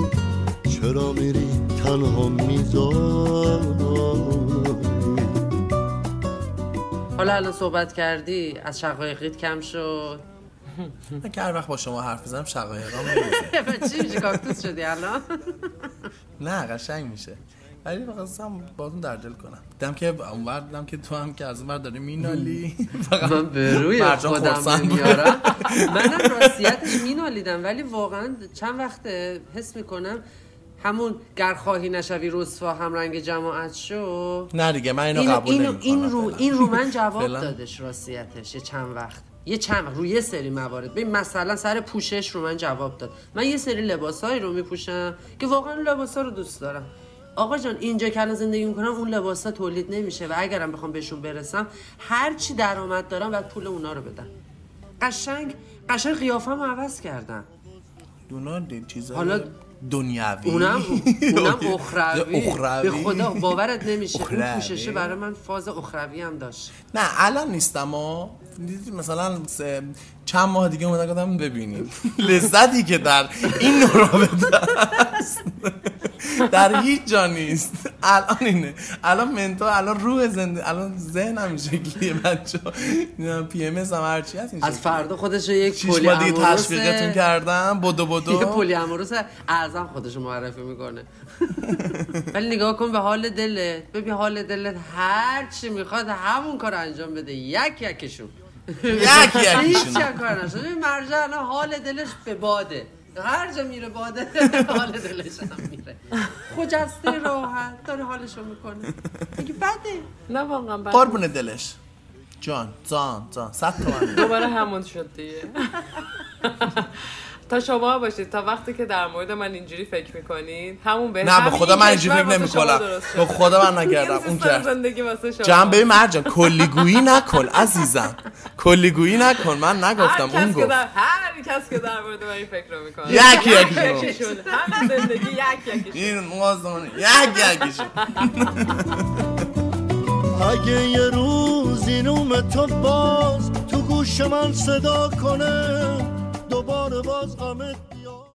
چرا میری تنها می‌ذاری؟ حالا الان صحبت کردی از شقایقیت کم شد. من که هر وقت با شما حرف بزنم شقایقام نمیزه چی میشه؟ کاکتوس شدی الان؟ نه قشنگ میشه. ولی خواستم باتون در دل کنم. دیدم که اونور دیدم که تو هم که از اونور داری مینالی. فقط من به روی خودم. نمیارم منم راستیتش مینالیدم ولی واقعا چند وقت حس می‌کنم همون گر خواهی نشوی رسوا هم رنگ جماعت شو. نه دیگه من اینو این, قبول این, نمی‌کنم این رو این رو من جواب. دادش راستیتش یه چند وقت. یه چند روی یه سری موارد. ببین مثلا سر پوشش رو من جواب داد. من یه سری لباسایی رو میپوشم که واقعا لباسا رو دوست دارم. آقا جان اینجا که الان زندگی می‌کنم اون لباسا تولید نمیشه و اگرم بخوام بهشون برسم هر چی درآمد دارم باید پول اونا رو بدم. قشنگ قشنگ قیافم عوض کردم. دونا دی- چیزای حالا دنیوی اونم اونم اخروی. اخروی. به خدا باورت نمیشه. اون اخروی. پوششه برای من فاز اخروی هم داشت. نه الان نیستم مثلا چند ماه دیگه اومدن گفتم ببینیم. لذتی که در این رابطه است. در هیچ جا نیست. الان اینه. الان منتو الان روح زنده الان ذهنم این شکلیه بچه پی ام اس هم هرچی هست از. فردا خودش یک ماه دیگه تشویقتون کردم. بدو یه بدو. پلی اموروس اعظم خودش معرفی می‌کنه. ولی نگاه کن به حال دلت. ببین حال دلت هر چی می‌خواد همون کار انجام بده. یک یکشون. یک یک کار نشد ببین مرجان حال دلش به باده. هر جا میره باده حال دلش هم میره. خجسته راحت داره حالشو می‌کنه. میگه بده. نه واقعا بد قربون دلش. جان جان جان. صد تومن. دوباره همون شد دیگه. تا شما باشید تا وقتی که در مورد من اینجوری فکر می‌کنید همون به نه به خدا من اینجوری فکر نمی کنم به خدا من نکردم اون کرد زندگی واسه شما. جمع به مرجان کلیگویی نکن عزیزم. کلیگویی نکن من نگفتم اون گفت. هر کس که در مورد من این فکر رو می‌کنه. یکی یکیشون. یکیشون همین زندگی یک یکیشون این موازنه یک یکیشون اگه یه روز این تو باز تو گوش من صدا کنه. دوباره باز غمت